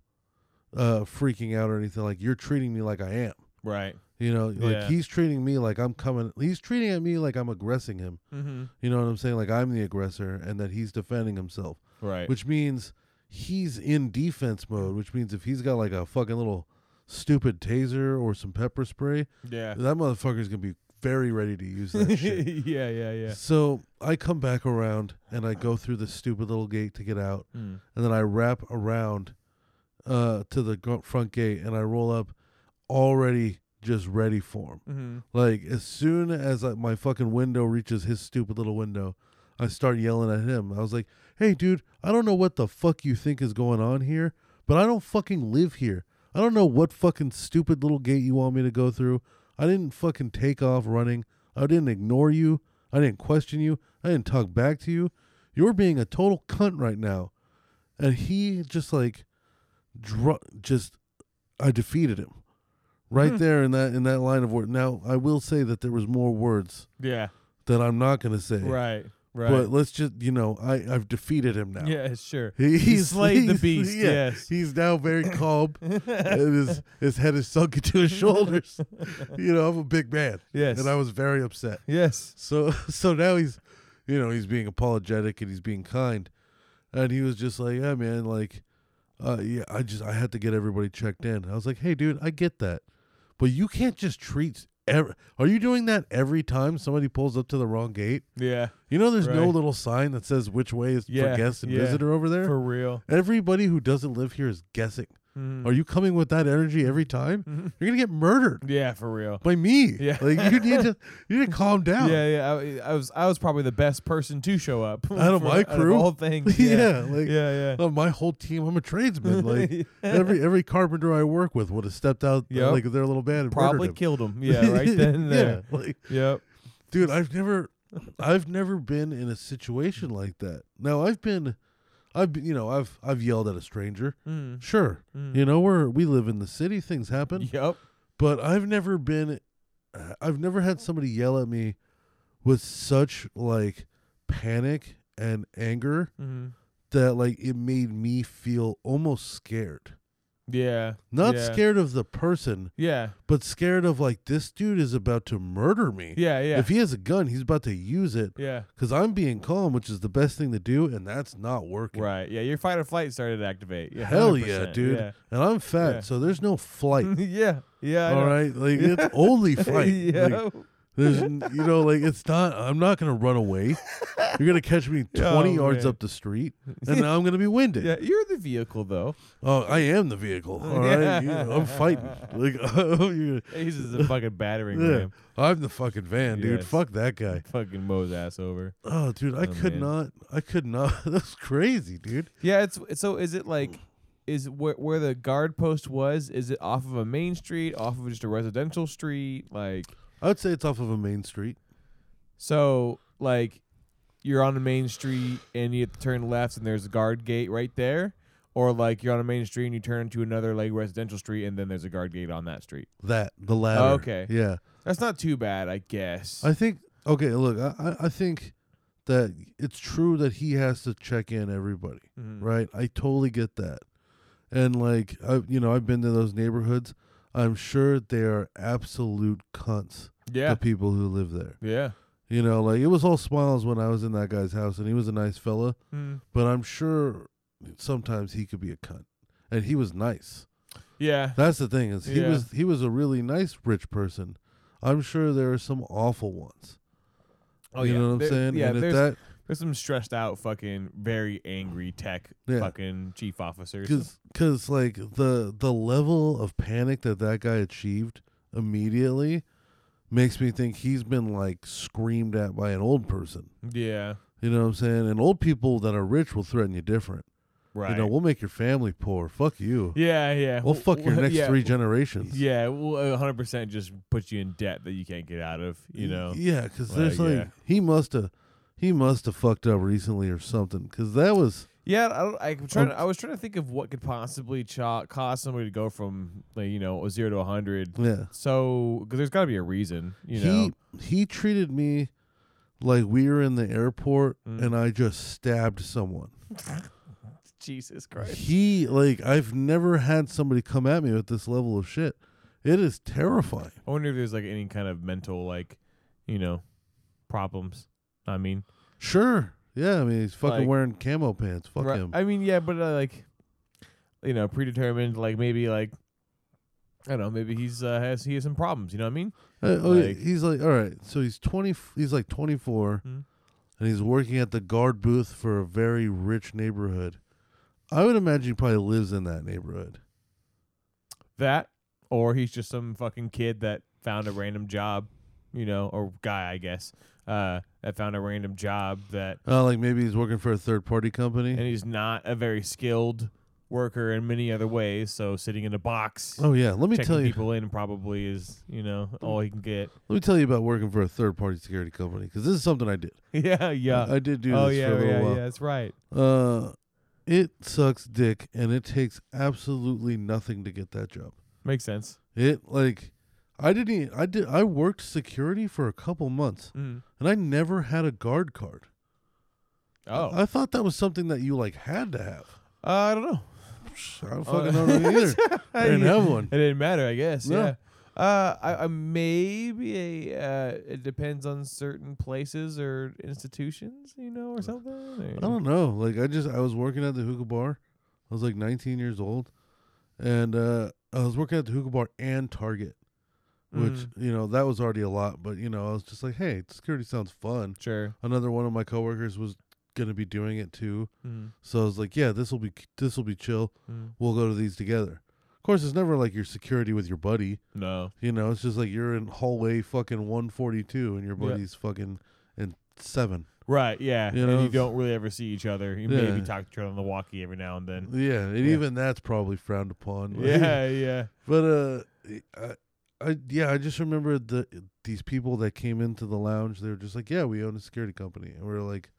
A: uh, freaking out or anything, like you're treating me like I am.
B: Right.
A: You know, like
B: Yeah.
A: he's treating me like I'm coming. He's treating at me like I'm aggressing him.
B: Mm-hmm.
A: You know what I'm saying? Like I'm the aggressor, and that he's defending himself,
B: Right.
A: which means he's in defense mode. Which means if he's got like a fucking little stupid taser or some pepper spray,
B: yeah.
A: that motherfucker's gonna be very ready to use that shit.
B: yeah. Yeah. Yeah.
A: So I come back around and I go through the stupid little gate to get out,
B: Mm.
A: and then I wrap around uh, to the front gate and I roll up, already just ready for him.
B: Mm-hmm.
A: Like as soon as my fucking window reaches his stupid little window, I start yelling at him. I was like, "Hey, dude, I don't know what the fuck you think is going on here, but I don't fucking live here. I don't know what fucking stupid little gate you want me to go through. I didn't fucking take off running. I didn't ignore you. I didn't question you. I didn't talk back to you. You're being a total cunt right now." And he just like, dr- just, I defeated him right
B: Hmm.
A: there in that in that line of words. Now I will say that there was more words
B: Yeah.
A: that I'm not going to say.
B: Right. Right.
A: But let's just you know I I've defeated him now.
B: yeah. Sure.
A: He, he's
B: slayed the beast,
A: Yeah,
B: yes.
A: he's now very calm. and his his head is sunk into his shoulders. you know, I'm a big man,
B: Yes.
A: and I was very upset.
B: yes.
A: So so now he's, you know, he's being apologetic and he's being kind, and he was just like, yeah, man, like, uh, yeah, I just I had to get everybody checked in. I was like, hey, dude, I get that, but you can't just treat. Every, are you doing that every time somebody pulls up to the wrong gate?
B: Yeah,
A: You know, there's no
B: Right.
A: little sign that says which way is
B: Yeah,
A: for guest and
B: yeah.
A: visitor over there.
B: for real.
A: Everybody who doesn't live here is guessing.
B: Mhm.
A: Are you coming with that energy every time?
B: Mhm.
A: You're gonna get murdered
B: Yeah, for real.
A: by me.
B: Yeah.
A: like you need to you need to calm down.
B: Yeah, yeah. I, I was I was probably the best person to show up
A: Out of
B: for-
A: my crew?
B: all things.
A: yeah,
B: Yeah,
A: like
B: yeah,
A: oh, my whole team. I'm a tradesman. Like
B: yeah.
A: every every carpenter I work with would have stepped out uh,
B: Yep.
A: like their little band and
B: probably
A: him.
B: killed him. Yeah, right then and there.
A: yeah, like
B: Yep.
A: dude, I've never, I've never been in a situation like that. Now I've been, I've you know, I've I've yelled at a stranger.
B: Mm.
A: Sure,
B: Mm.
A: you know, we're we live in the city, things happen.
B: Yep.
A: But I've never been, I've never had somebody yell at me with such like panic and anger
B: hmm
A: that like it made me feel almost scared.
B: Yeah.
A: Not
B: yeah.
A: scared of the person,
B: Yeah.
A: but scared of like this dude is about to murder me.
B: Yeah. Yeah.
A: If he has a gun, he's about to use it
B: yeah.
A: because I'm being calm, which is the best thing to do, and that's not working.
B: Right. Yeah. Your fight or flight started to activate. Yeah.
A: Hell yeah,
B: 100%.
A: dude.
B: Yeah.
A: And I'm fat,
B: Yeah.
A: so there's no flight.
B: yeah. Yeah. I
A: all
B: know.
A: right, like it's only fight.
B: yeah.
A: Like, there's, you know, like it's not. I'm not gonna run away. You're gonna catch me 20
B: Oh,
A: yards
B: man.
A: up the street, and now I'm gonna be winded.
B: yeah. You're the vehicle though.
A: Oh, I am the vehicle. All right, You- I'm fighting. Like oh, you're-
B: He's just a fucking battering
A: Yeah.
B: ram.
A: I'm the fucking van, dude.
B: Yes.
A: Fuck that guy.
B: Fucking mows ass over.
A: Oh, dude, I
B: Oh,
A: could
B: man.
A: not. I could not. That's crazy, dude.
B: Yeah, it's so. Is it like, is where where the guard post was? Is it off of a main street, off of just a residential street? Like,
A: I would say it's off of a main street.
B: so like, you're on the main street and you have to turn left, and there's a guard gate right there, or like you're on a main street and you turn into another like residential street, and then there's a guard gate on that street.
A: That the ladder.
B: okay.
A: Yeah.
B: That's not too bad, I guess.
A: I think okay, look, I, I- think that it's true that he has to check in everybody.
B: Mhm.
A: Right? I totally get that. And like I you know, I've been to those neighborhoods. I'm sure they are absolute cunts,
B: Yeah.
A: the people who live there.
B: Yeah.
A: You know, like it was all smiles when I was in that guy's house and he was a nice fella,
B: Mm.
A: but I'm sure sometimes he could be a cunt. And he was nice.
B: Yeah.
A: That's the thing is he
B: Yeah.
A: was he was a really nice rich person. I'm sure there are some awful ones.
B: Oh
A: you
B: yeah.
A: know what I'm
B: There-
A: saying?
B: Yeah.
A: and
B: there's
A: that
B: there's some stressed out, fucking very angry tech
A: Yeah.
B: fucking chief officers.
A: cuz cuz like the the level of panic that that guy achieved immediately makes me think he's been like screamed at by an old person.
B: Yeah.
A: You know what I'm saying? And old people that are rich will threaten you different.
B: Right.
A: You know, we'll make your family poor. Fuck you.
B: yeah, yeah.
A: We'll fuck your next
B: yeah,
A: three generations.
B: Yeah, well, uh, hundred percent just puts you in debt that you can't get out of. You know.
A: Yeah, because there's
B: Like,
A: like
B: yeah.
A: he must have he must have fucked up recently or something. Because that was
B: Yeah, I, don't, I'm trying. To, I was trying to think of what could possibly cha- cause somebody to go from like you know a zero to a hundred.
A: yeah.
B: So because there's got to be a reason. You know.
A: he he treated me like we were in the airport
B: Mm.
A: and I just stabbed someone.
B: Jesus Christ.
A: He like I've never had somebody come at me with this level of shit. It is terrifying.
B: I wonder if there's like any kind of mental like, you know, problems. I mean,
A: Sure. Yeah, I mean he's fucking
B: Like-
A: wearing camo pants. Fuck
B: Right.
A: him.
B: I mean, yeah, but uh, like, you know, predetermined. Like maybe like, I don't know. Maybe he's uh, has he has some problems. You know what I mean?
A: Uh, oh, yeah,
B: like-
A: he's like, all right. So he's twenty. He's like twenty four,
B: Hmm.
A: and he's working at the guard booth for a very rich neighborhood. I would imagine he probably lives in that neighborhood.
B: That, or he's just some fucking kid that found a random job, you know, or guy, I guess, uh, that found a random job that,
A: Uh, like maybe he's working for a third party company.
B: and he's not a very skilled worker in many other ways. So sitting in a box,
A: oh yeah, let me
B: checking
A: tell you.
B: people in probably is, you know, all he can get.
A: Let me tell you about working for a third party security company because this is something I did.
B: yeah, yeah.
A: I did do
B: oh
A: this
B: yeah,
A: for a little
B: yeah,
A: while.
B: yeah. That's right.
A: Uh, it sucks dick, and it takes absolutely nothing to get that job.
B: Makes sense.
A: It like, I didn't. I did. I worked security for a couple months,
B: Mm.
A: and I never had a guard card.
B: Oh,
A: I thought that was something that you like had to have.
B: uh, I don't know.
A: I don't
B: Uh,
A: fucking know either. I didn't have one.
B: It didn't matter, I guess.
A: No.
B: Yeah. Uh, I, I maybe uh, it depends on certain places or institutions, you know, or something. or-
A: I don't know. Like I just I was working at the hookah bar I was like 19 years old, and uh, I was working at the hookah bar and Target, which
B: Mm.
A: you know that was already a lot. But you know, I was just like, hey, security sounds fun.
B: Sure.
A: Another one of my coworkers was gonna be doing it too,
B: Mm.
A: so I was like, yeah, this will be this will be chill.
B: Mm.
A: We'll go to these together. Of course, it's never like your security with your buddy.
B: No.
A: You know, it's just like you're in hallway fucking 142 and your
B: Yeah.
A: buddy's fucking in seven.
B: Right. Yeah.
A: You
B: and
A: know,
B: you don't really ever see each other. You
A: Yeah.
B: maybe talk to each other on the walkie every now and then.
A: Yeah, and
B: Yeah.
A: even that's probably frowned upon.
B: Yeah. Yeah.
A: But uh, I, I yeah, I just remember the these people that came into the lounge. They were just like, "Yeah, we own a security company," and we are like,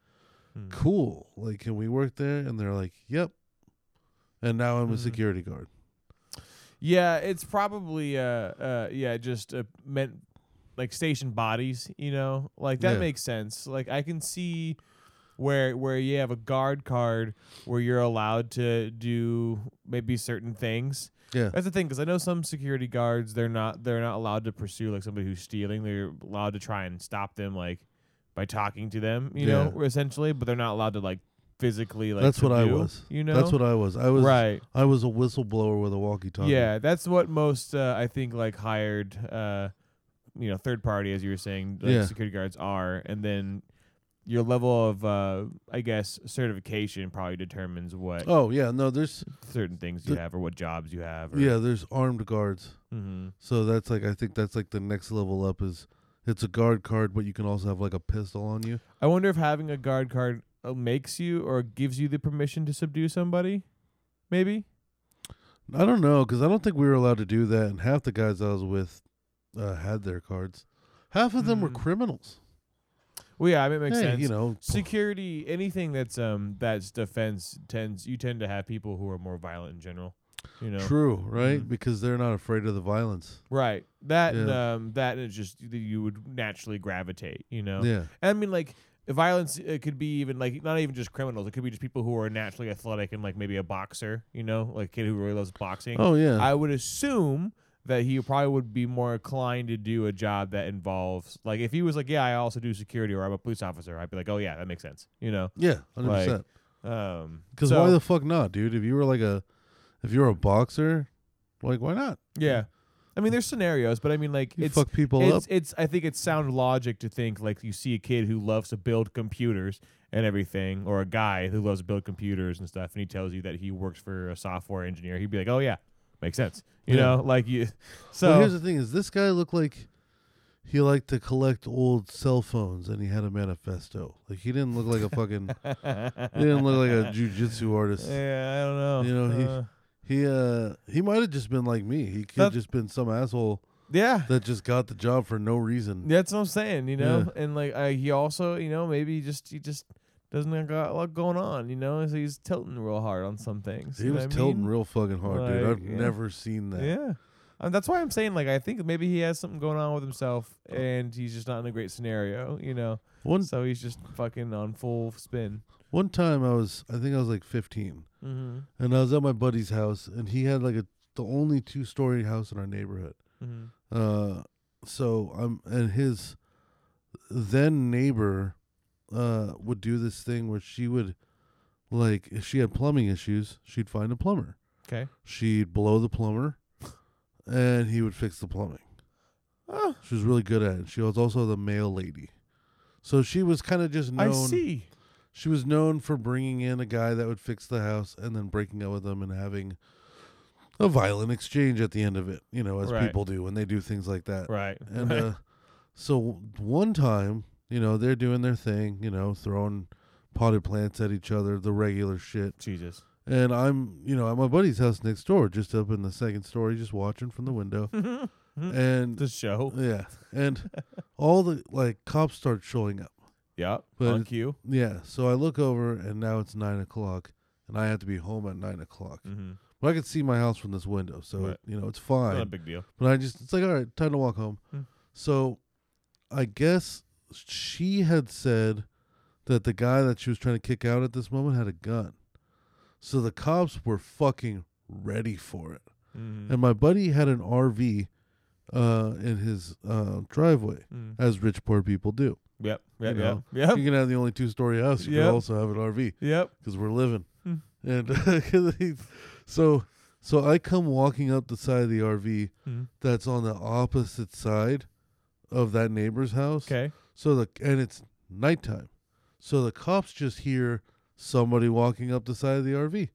B: Mm.
A: "Cool, like, can we work there?" And they're like, "Yep." And now I'm a
B: Mhm.
A: security guard.
B: Yeah, it's probably uh uh yeah, just uh, meant like station bodies, you know? Like that
A: Yeah.
B: makes sense. Like I can see where where you have a guard card where you're allowed to do maybe certain things.
A: Yeah,
B: That's the thing cuz I know some security guards they're not they're not allowed to pursue like somebody who's stealing. They're allowed to try and stop them like by talking to them, you know, essentially, but they're not allowed to like physically like
A: that's what I was.
B: You know?
A: That's what I was. I was.
B: right.
A: I was a whistleblower with a walkie-talkie.
B: Yeah, that's what most uh, I think like hired uh you know, third party as you were saying, like
A: Yeah.
B: security guards are and then your level of uh I guess certification probably determines what
A: Oh yeah, no, there's
B: certain things you
A: the-
B: have or what jobs you have or,
A: yeah, there's armed guards.
B: hmm
A: So that's like I think that's like the next level up is it's a guard card, but you can also have like a pistol on you.
B: I wonder if having a guard card uh, makes you or gives you the permission to subdue somebody maybe
A: I don't know because I don't think we were allowed to do that, and half the guys I was with uh, had their cards. Half of them were
B: Mm.
A: criminals.
B: Well yeah I mean it makes
A: Hey,
B: sense
A: You know,
B: security anything that's um that's defense tends you tend to have people who are more violent in general you know
A: true, right?
B: Mhm.
A: Because they're not afraid of the violence.
B: right that and
A: Yeah.
B: um that is just that you would naturally gravitate you know
A: Yeah,
B: i mean like violence it could be even like not even just criminals it could be just people who are naturally athletic and like maybe a boxer you know like a kid who really loves boxing
A: Oh yeah.
B: i would assume that he probably would be more inclined to do a job that involves like if he was like yeah i also do security or i'm a police officer i'd be like oh yeah that makes sense you know
A: yeah, hundred
B: like,
A: percent.
B: um
A: Because
B: so-
A: why the fuck not, dude? If you were like a, if you're a boxer, like why not?
B: Yeah. I mean, there's scenarios, but I mean, like
A: You
B: it's
A: fuck people
B: it's,
A: up.
B: it's. I think it's sound logic to think like you see a kid who loves to build computers and everything, or a guy who loves to build computers and stuff, and he tells you that he works for a software engineer. He'd be like, "Oh yeah, makes sense." You
A: Yeah.
B: know, like you. So
A: well, here's the thing: is this guy looked like he liked to collect old cell phones, and he had a manifesto. Like he didn't look like a fucking. he didn't look like a jujitsu artist.
B: yeah, I don't know.
A: You know, he-
B: Uh,
A: He uh he might have just been like me. He could
B: That-
A: have just been some asshole
B: yeah.
A: that just got the job for no reason.
B: That's what I'm saying, you know, and like uh, he also, you know, maybe he just he just doesn't have got a lot going on, you know, so he's tilting real hard on some things.
A: He was tilting
B: mean?
A: real fucking hard, dude. I've
B: yeah.
A: never seen that.
B: Yeah. Um, that's why I'm saying, like, I think maybe he has something going on with himself, and he's just not in a great scenario, you know.
A: One
B: So he's just fucking on full spin.
A: one time I was I think I was like 15
B: Mm-hmm.
A: and I was at my buddy's house and he had like a the only two story house in our neighborhood.
B: Mm-hmm.
A: Uh so I'm and his then neighbor uh would do this thing where she would like if she had plumbing issues, she'd find a plumber.
B: Okay.
A: She'd blow the plumber and he would fix the plumbing.
B: Oh,
A: She was really good at it. She was also the mail lady. So she was kind of just known
B: I see.
A: She was known for bringing in a guy that would fix the house and then breaking up with him and having a violent exchange at the end of it, you know, as
B: Right.
A: people do when they do things like that.
B: Right.
A: And uh, so one time, you know, they're doing their thing, you know, throwing potted plants at each other, the regular shit.
B: Jesus.
A: And I'm, you know, at my buddy's house next door, just up in the second story, just watching from the window. and
B: the show.
A: yeah, and all the like cops start showing up.
B: Yeah.
A: But
B: on cue.
A: Yeah, so I look over and now it's nine o'clock, and I have to be home at nine o'clock.
B: Mm-hmm.
A: But I can see my house from this window, so
B: Right.
A: it, you know it's fine.
B: Not a big deal.
A: But I just it's like all right, time to walk home.
B: Hmm.
A: So, I guess she had said that the guy that she was trying to kick out at this moment had a gun. So the cops were fucking ready for it,
B: Mm-hmm.
A: and my buddy had an RV uh, in his uh, driveway,
B: Mm.
A: as rich poor people do.
B: Yep. Yep.
A: you know,
B: Yep.
A: You can have the only two story house. You
B: Yep.
A: can also have an RV
B: Yep.
A: because we're living.
B: Hmm.
A: and so so I come walking up the side of the RV
B: Mhm.
A: that's on the opposite side of that neighbor's house.
B: Okay.
A: So the and it's nighttime, so the cops just hear somebody walking up the side of the RV,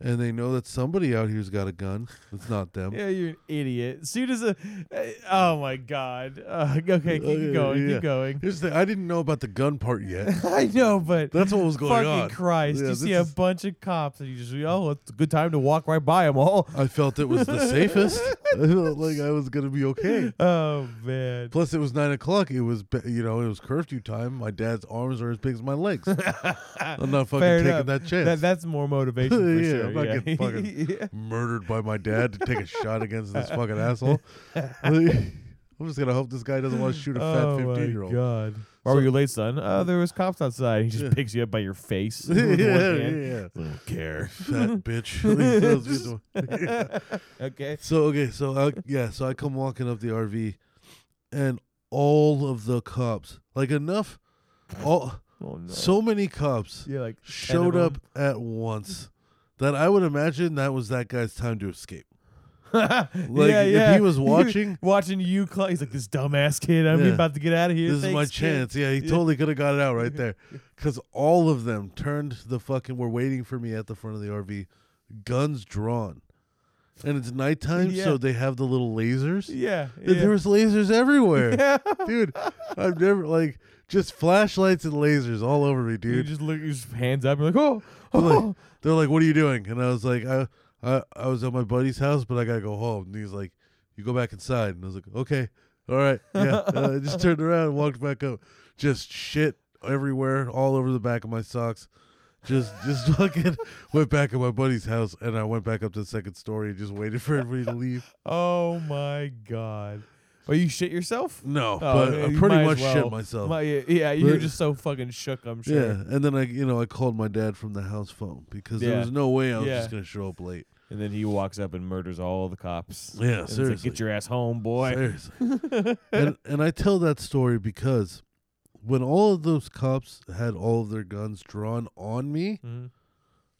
A: and they know that somebody out here's got a gun. It's not them.
B: Yeah, you're an idiot. Soon as a, eh, oh my god. Uh, okay, keep
A: yeah,
B: going.
A: yeah.
B: Keep going.
A: Here's the I didn't know about the gun part yet.
B: I know, but
A: That's what was going
B: fucking
A: on.
B: Christ!
A: Yeah,
B: you see a bunch of cops, and you just, oh, it's a good time to walk right by them all.
A: I felt it was the safest. I felt like I was gonna be okay.
B: Oh man.
A: Plus, it was nine o'clock. It was, you know, it was curfew time. My dad's arms are as big as my legs. I'm not fucking
B: Fair
A: taking
B: enough.
A: that chance.
B: That, that's more motivation for
A: Yeah,
B: sure.
A: I'm not
B: yeah.
A: getting fucking-
B: Yeah.
A: Murdered by my dad to take a shot against this fucking asshole. I'm just gonna hope this guy doesn't want to shoot a fat
B: oh
A: 15
B: my
A: year old.
B: god. Why
A: So-
B: were you late, son? Uh, there was cops outside. He just
A: Yeah.
B: picks you up by your face.
A: yeah,
B: with
A: yeah,
B: hand.
A: yeah.
B: Don't care.
A: Fat bitch. He tells me to-
B: okay.
A: So okay, so I, yeah, so I come walking up the RV, and all of the cops, like enough, all
B: Oh no.
A: so many cops
B: yeah, like
A: showed up at once that I would imagine that was that guy's time to escape.
B: like,
A: Like, if he was watching-
B: watching you, cl- he's like this dumbass kid. I'm
A: Yeah.
B: about to get out of here.
A: This is my
B: Thanks, kid."
A: chance. Yeah, he
B: Yeah.
A: totally could have got it out right there. Because all of them turned the fucking, were waiting for me at the front of the RV, guns drawn. And it's nighttime,
B: Yeah.
A: so they have the little lasers.
B: Yeah, yeah.
A: There was lasers everywhere.
B: yeah.
A: dude, I've never, like, just flashlights and lasers all over me, dude.
B: You just look, you just hands up. You're like, oh,
A: I'm like,
B: oh.
A: They're like, "What are you doing?" And I was like, "I, I, I was at my buddy's house, but I gotta go home." And he's like, "You go back inside." And I was like, "Okay, all right, yeah." And I just turned around and walked back up. Just shit everywhere, all over the back of my socks. Just, just fucking went back at my buddy's house, and I went back up to the second story and just waited for everybody to leave.
B: oh my god. Well, you shit yourself?
A: No,
B: Oh,
A: but
B: yeah,
A: I
B: you
A: pretty
B: might
A: much
B: as well.
A: shit myself.
B: My- yeah, yeah, you're
A: But-
B: just so fucking shook. I'm sure.
A: Yeah, and then I, you know, I called my dad from the house phone because there was no way I was
B: Yeah.
A: just gonna show up late.
B: And then he walks up and murders all the cops.
A: Yeah,
B: And it's like,
A: seriously.
B: Get your ass home, boy.
A: Seriously. and and I tell that story because when all of those cops had all of their guns drawn on me,
B: Mhm.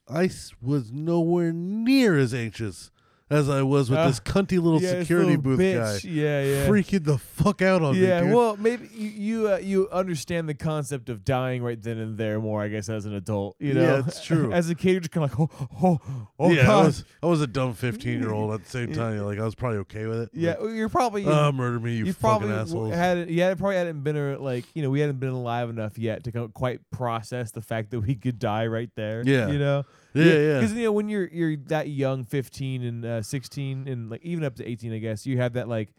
A: I s- was nowhere near as anxious as I was with
B: Ah,
A: this cunty little
B: Yeah,
A: security
B: little
A: booth
B: bitch.
A: guy.
B: Yeah, yeah.
A: Freaking the fuck out on
B: yeah,
A: me, dude.
B: well, maybe you you, uh, you understand the concept of dying right then and there more, I guess, as an adult. You know,
A: Yeah, it's true.
B: As a kid, you're just kind of like, oh, oh, oh,
A: yeah, I
B: God.
A: was I was a dumb fifteen year old at the same time. Like I was probably okay with it.
B: yeah,
A: Like,
B: you're probably
A: "Ah, murder me, you,
B: you
A: fucking
B: probably
A: assholes.
B: had yeah probably hadn't been a, like you know we hadn't been alive enough yet to quite process the fact that we could die right there.
A: Yeah.
B: you know.
A: yeah, yeah.
B: Because you know when you're you're that young, 15 and uh, 16 and like even up to 18, I guess you have that like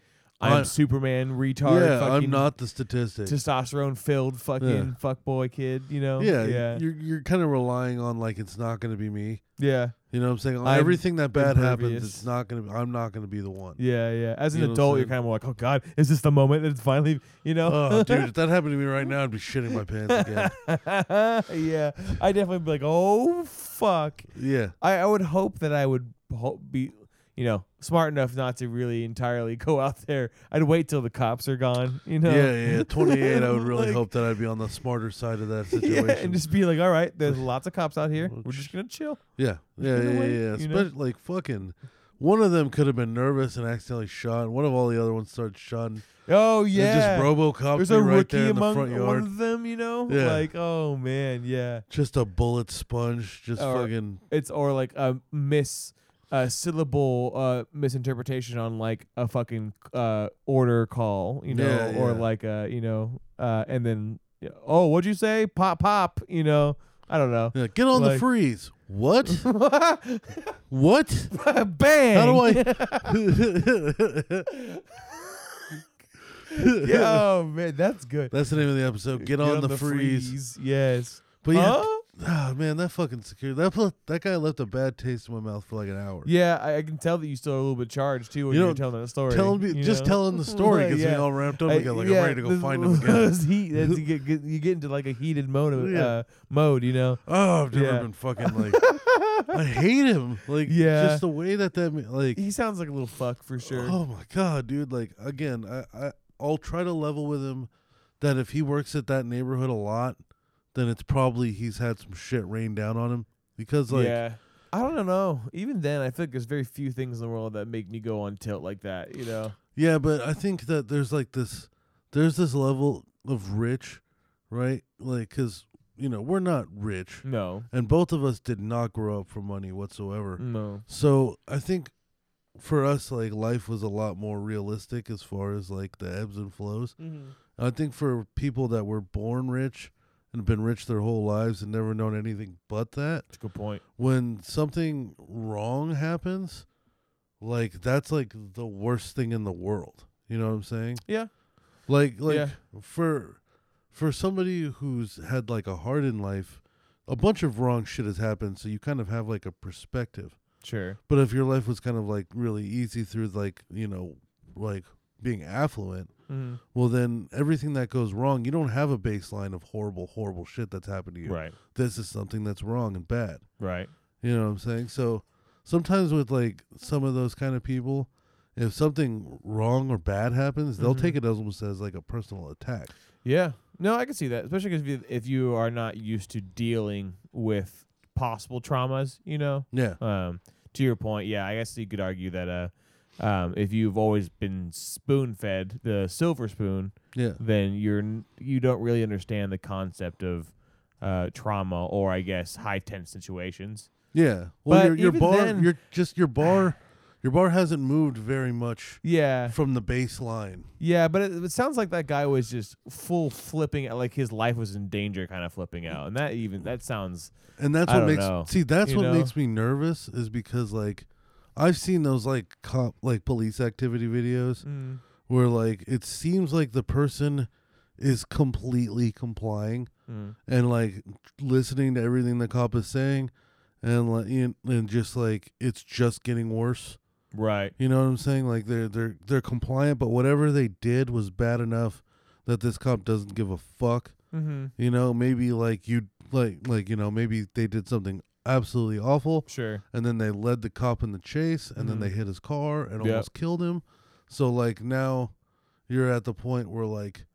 B: I'm
A: I'm-
B: Superman retard.
A: yeah, I'm not the statistic.
B: testosterone filled fucking
A: Yeah.
B: fuckboy kid. You know.
A: yeah,
B: yeah,
A: you're you're kind of relying on like it's not going to be me.
B: yeah,
A: You know what I'm saying?
B: I'm
A: everything that bad happens, it's not going to. Be, I'm not going to be the one.
B: yeah, yeah. As an
A: You know
B: adult, you're kind of like, oh god, is this the moment that it's finally, you know?
A: Oh, dude, if that happened to me right now, I'd be shitting my pants again.
B: yeah, I definitely be like, oh fuck.
A: Yeah,
B: I, I would hope that I would be, you know, smart enough not to really entirely go out there. I'd wait till the cops are gone, you know.
A: yeah, yeah. 28. I would really
B: Like-
A: hope that I'd be on the smarter side of that situation.
B: Yeah, and just be like, all right, there's lots of cops out here. We're just gonna chill.
A: yeah, yeah, yeah, yeah.
B: wait,
A: yeah.
B: you?
A: Especially like fucking. One of them could have been nervous and accidentally shot. and One of all the other ones started shooting.
B: Oh yeah,
A: just RoboCop
B: there's a
A: right
B: rookie
A: there in the
B: among
A: front
B: one of them. You know,
A: Yeah.
B: like oh man, yeah.
A: Just a bullet sponge. Just
B: Or-
A: fucking.
B: It's or like a miss. A syllable uh, misinterpretation on like a fucking uh, order call, you know,
A: Yeah,
B: or
A: yeah.
B: like a you know, uh, and then oh, what'd you say? Pop, pop, you know. I don't know.
A: Yeah, get on the freeze. What? what?
B: Bang!
A: How do I?
B: yeah, oh man, that's good.
A: That's the name of the episode. Get, on, the, freeze.
B: Yes.
A: But yeah,
B: Huh?
A: Ah, man, that fucking security. That that guy left a bad taste in my mouth for like an hour.
B: Yeah, I, I can tell that you still are a little bit charged too when
A: You
B: are telling that story.
A: Telling me, just
B: know?
A: telling the story gets me all ramped up
B: I-
A: again. Like
B: yeah,
A: I'm ready to go find him again.
B: heat, you, get, get, you get into like a heated mode, of,
A: Yeah.
B: uh, mode, you know.
A: Oh, I've never
B: Yeah.
A: been fucking like. I hate him. Like,
B: Yeah.
A: just the way that that like.
B: He sounds like a little fuck for sure.
A: Oh my god, dude! Like again, I, I I'll try to level with him that if he works at that neighborhood a lot, then it's probably he's had some shit rain down on him because like
B: yeah. I don't know. Even then, I feel like there's very few things in the world that make me go on tilt like that. You know?
A: Yeah, but I think that there's like this, there's this level of rich, right? Like, cause you know we're not rich,
B: No.
A: and both of us did not grow up for money whatsoever.
B: No.
A: So I think for us, like life was a lot more realistic as far as like the ebbs and flows.
B: Mm-hmm.
A: I think for people that were born rich and been rich their whole lives and never known anything but that,
B: That's a good point.
A: when something wrong happens, like that's like the worst thing in the world. You know what I'm saying?
B: Yeah.
A: Like like
B: Yeah.
A: for for somebody who's had like a heart in life, a bunch of wrong shit has happened, so you kind of have like a perspective.
B: Sure.
A: But if your life was kind of like really easy through like, you know, like being affluent,
B: Mm-hmm.
A: well then everything that goes wrong, you don't have a baseline of horrible, horrible shit that's happened to you.
B: Right.
A: This is something that's wrong and bad.
B: Right.
A: You know what I'm saying? So sometimes with like some of those kind of people, if something wrong or bad happens, they'll
B: Mhm.
A: take it as almost as like a personal attack.
B: Yeah. No, I can see that, especially because if you, if you are not used to dealing with possible traumas, you know.
A: Yeah.
B: Um, to your point, yeah, I guess you could argue that uh, um, if you've always been spoon fed the silver spoon,
A: Yeah.
B: then you're n- you don't really understand the concept of uh, trauma or I guess high tense situations.
A: Yeah. Well,
B: But
A: your your bar,
B: then-
A: your just your bar, your bar hasn't moved very much
B: Yeah,
A: from the baseline.
B: yeah, but it, it sounds like that guy was just full flipping, like his life was in danger, kind of flipping out, and that even that sounds
A: And that's
B: I
A: what makes
B: know.
A: see that's
B: You
A: what
B: know?
A: makes me nervous is because like I've seen those like cop like police activity videos
B: mm,
A: where like it seems like the person is completely complying
B: mm,
A: and like listening to everything the cop is saying and like and and just like it's just getting worse.
B: right,
A: You know what I'm saying? Like they're they're they're compliant, but whatever they did was bad enough that this cop doesn't give a fuck.
B: mm-hmm.
A: You know, maybe like you like like you know maybe they did something absolutely awful,
B: sure,
A: and then they led the cop in the chase, and then
B: Mhm.
A: they hit his car and
B: Yep.
A: almost killed him. So like now, you're at the point where like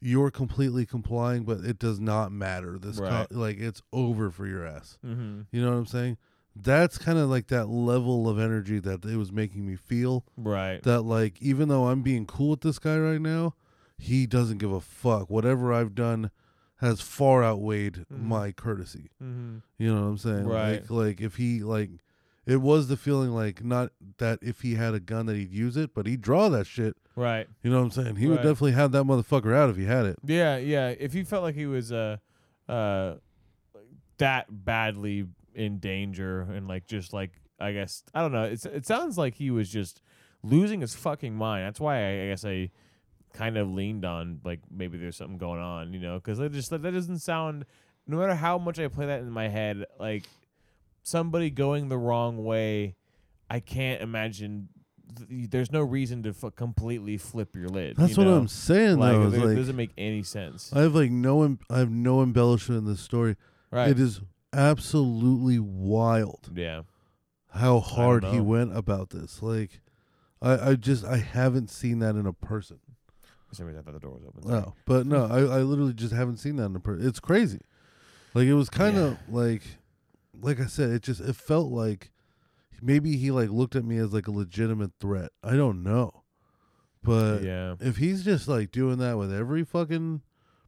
A: you're completely complying, but it does not matter. This
B: Right.
A: cop like it's over for your ass.
B: mm-hmm.
A: You know what I'm saying? That's kind of like that level of energy that it was making me feel
B: right,
A: that like even though I'm being cool with this guy right now, he doesn't give a fuck. Whatever I've done has far outweighed
B: Mhm.
A: my courtesy.
B: mm-hmm.
A: You know what I'm saying?
B: Right.
A: Like like if he like it was the feeling like not that if he had a gun that he'd use it, but he'd draw that shit.
B: right.
A: You know what I'm saying? He would definitely have that motherfucker out if he had it.
B: Yeah, yeah. If he felt like he was uh uh that badly in danger and like just like I guess I don't know. It's it sounds like he was just losing his fucking mind. That's why I, I guess I kind of leaned on like maybe there's something going on, you know, because that just that doesn't sound. No matter how much I play that in my head, like somebody going the wrong way, I can't imagine. Th- there's no reason to f- completely flip your lid.
A: That's
B: you
A: what
B: know?
A: I'm saying
B: like,
A: though.
B: it
A: like,
B: doesn't make any sense.
A: I have like no em- I have no embellishment in this story.
B: right.
A: It is absolutely wild.
B: yeah.
A: how hard he went about this. Like, I, I just I haven't seen that in a person.
B: For some reason, I thought the door was open. Sorry.
A: No, but no, I, I literally just haven't seen that in a person. It's crazy. Like it was kind of like, like I said, it just it felt like maybe he like looked at me as like a legitimate threat. I don't know, but
B: yeah.
A: if he's just like doing that with every fucking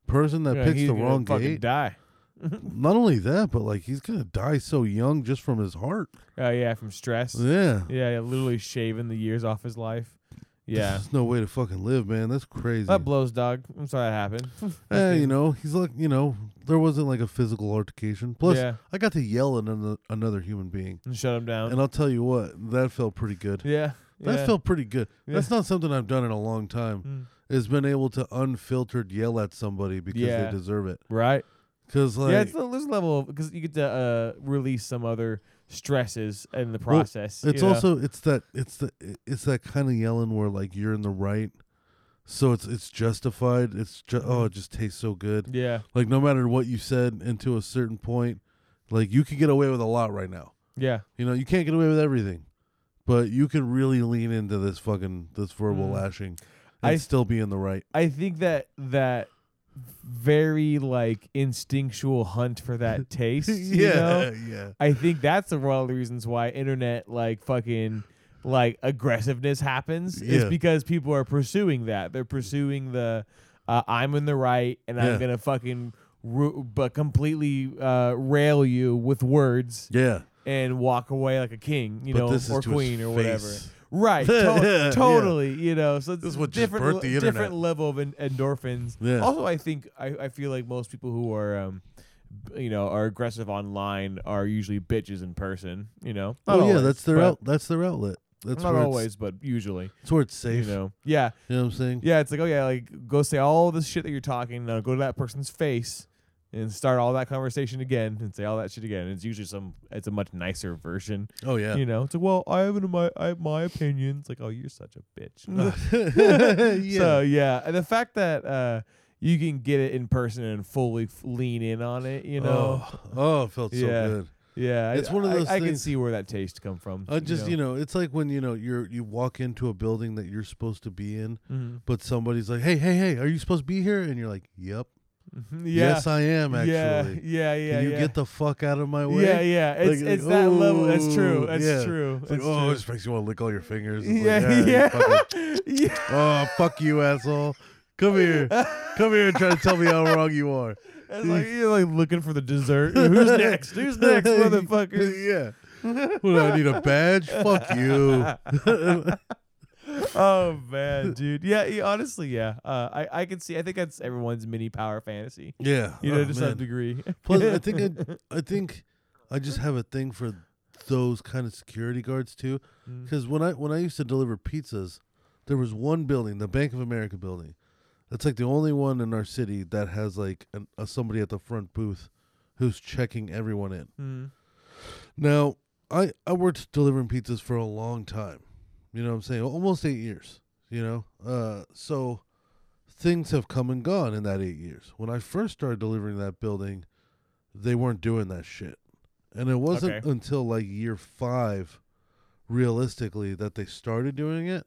A: person that
B: Yeah,
A: picks the wrong
B: fucking
A: gate,
B: Die.
A: not only that, but like he's gonna die so young just from his heart.
B: Oh yeah, from stress.
A: Yeah.
B: Yeah, yeah, literally shaving the years off his life. Yeah.
A: There's no way to fucking live, man. That's crazy.
B: That blows, dog. I'm sorry that happened.
A: Eh, you know, he's like, you know, there wasn't like a physical altercation. Plus,
B: yeah,
A: I got to yell at another, another human being.
B: and shut him down.
A: And I'll tell you what, that felt pretty good.
B: yeah,
A: That
B: yeah.
A: felt pretty good.
B: Yeah.
A: That's not something I've done in a long time.
B: Mm.
A: Is been able to unfiltered yell at somebody because
B: Yeah.
A: they deserve it.
B: right.
A: Because like,
B: yeah, it's a, there's a level because you get to uh, release some other stresses in the
A: Well,
B: process.
A: it's
B: you know?
A: also it's that it's the it's that kind of yelling where like you're in the right, so it's it's justified. It's just oh, it just tastes so good.
B: yeah,
A: Like no matter what you said, and to a certain point, like you can get away with a lot right now.
B: yeah,
A: You know, you can't get away with everything, but you can really lean into this fucking this verbal
B: Mm.
A: lashing and
B: I-
A: still be in the right.
B: I think that that very like instinctual hunt for that taste. you
A: yeah,
B: know?
A: yeah.
B: I think that's one of the reasons why internet like fucking like aggressiveness happens is because people are pursuing that. They're pursuing the uh, I'm in the right and
A: Yeah.
B: I'm gonna fucking ru- but completely uh, rail you with words
A: Yeah.
B: and walk away like a king, you
A: but
B: know, or
A: is to his
B: queen or whatever. Right, to- totally. You know, so
A: This is what just
B: different,
A: the
B: different level of en- endorphins.
A: Yeah.
B: Also, I think I, I feel like most people who are, um, b- you know, are aggressive online are usually bitches in person. You know, Not
A: oh yeah,
B: always,
A: that's their
B: but-
A: out. That's their outlet. That's
B: not
A: where
B: always,
A: It's,
B: but usually.
A: it's where it's safe.
B: You know, yeah,
A: You know what I'm saying?
B: yeah. It's like, oh yeah, like go say all this shit that you're talking. Now go to that person's face and start all that conversation again and say all that shit again. It's usually some. It's a much nicer version.
A: Oh yeah.
B: You know, it's like, well, I have an, my I have my opinion. It's like, oh, you're such a bitch.
A: yeah.
B: So yeah, and the fact that uh, you can get it in person and fully f- lean in on it, you know,
A: Oh, oh, it felt so
B: Yeah.
A: good.
B: yeah,
A: It's
B: I,
A: one of
B: I-
A: those
B: I, can see where that taste come from.
A: I just you know, it's like when you know you're you walk into a building that you're supposed to be in,
B: Mhm.
A: but somebody's like, "Hey, hey, hey, are you supposed to be here?" And you're like, "Yep.
B: Mm-hmm. yeah,
A: yes, I am actually."
B: yeah, yeah, yeah,
A: Can you
B: yeah.
A: get the fuck out of my way?
B: yeah, yeah. It's
A: Like,
B: it's
A: like,
B: that level. That's true. That's
A: yeah.
B: true.
A: It's like, oh,
B: true.
A: it just makes you want to lick all your fingers. It's like,
B: yeah,
A: you
B: yeah,
A: fucking-
B: yeah.
A: oh, fuck you, asshole. Come here. Come here and try to tell me how wrong you are.
B: It's like you're like looking for the dessert. Who's next? Who's next, motherfucker?
A: yeah. What, do I need a badge? Fuck you.
B: Oh man, dude. Yeah, yeah, honestly, yeah. Uh, I I can see. I think that's everyone's mini power fantasy.
A: Yeah.
B: You know,
A: oh,
B: to some degree.
A: Plus, I think I, I think I just have a thing for those kind of security guards too.
B: Mm.
A: Because when I when I used to deliver pizzas, there was one building, the Bank of America building. That's like the only one in our city that has like an, a somebody at the front booth who's checking everyone in.
B: Mm.
A: Now, I I worked delivering pizzas for a long time. You know what I'm saying? Almost 8 years, you know? Uh so things have come and gone in that 8 years. When I first started delivering that building, they weren't doing that shit. And it wasn't
B: Okay.
A: until like year 5 realistically that they started doing it.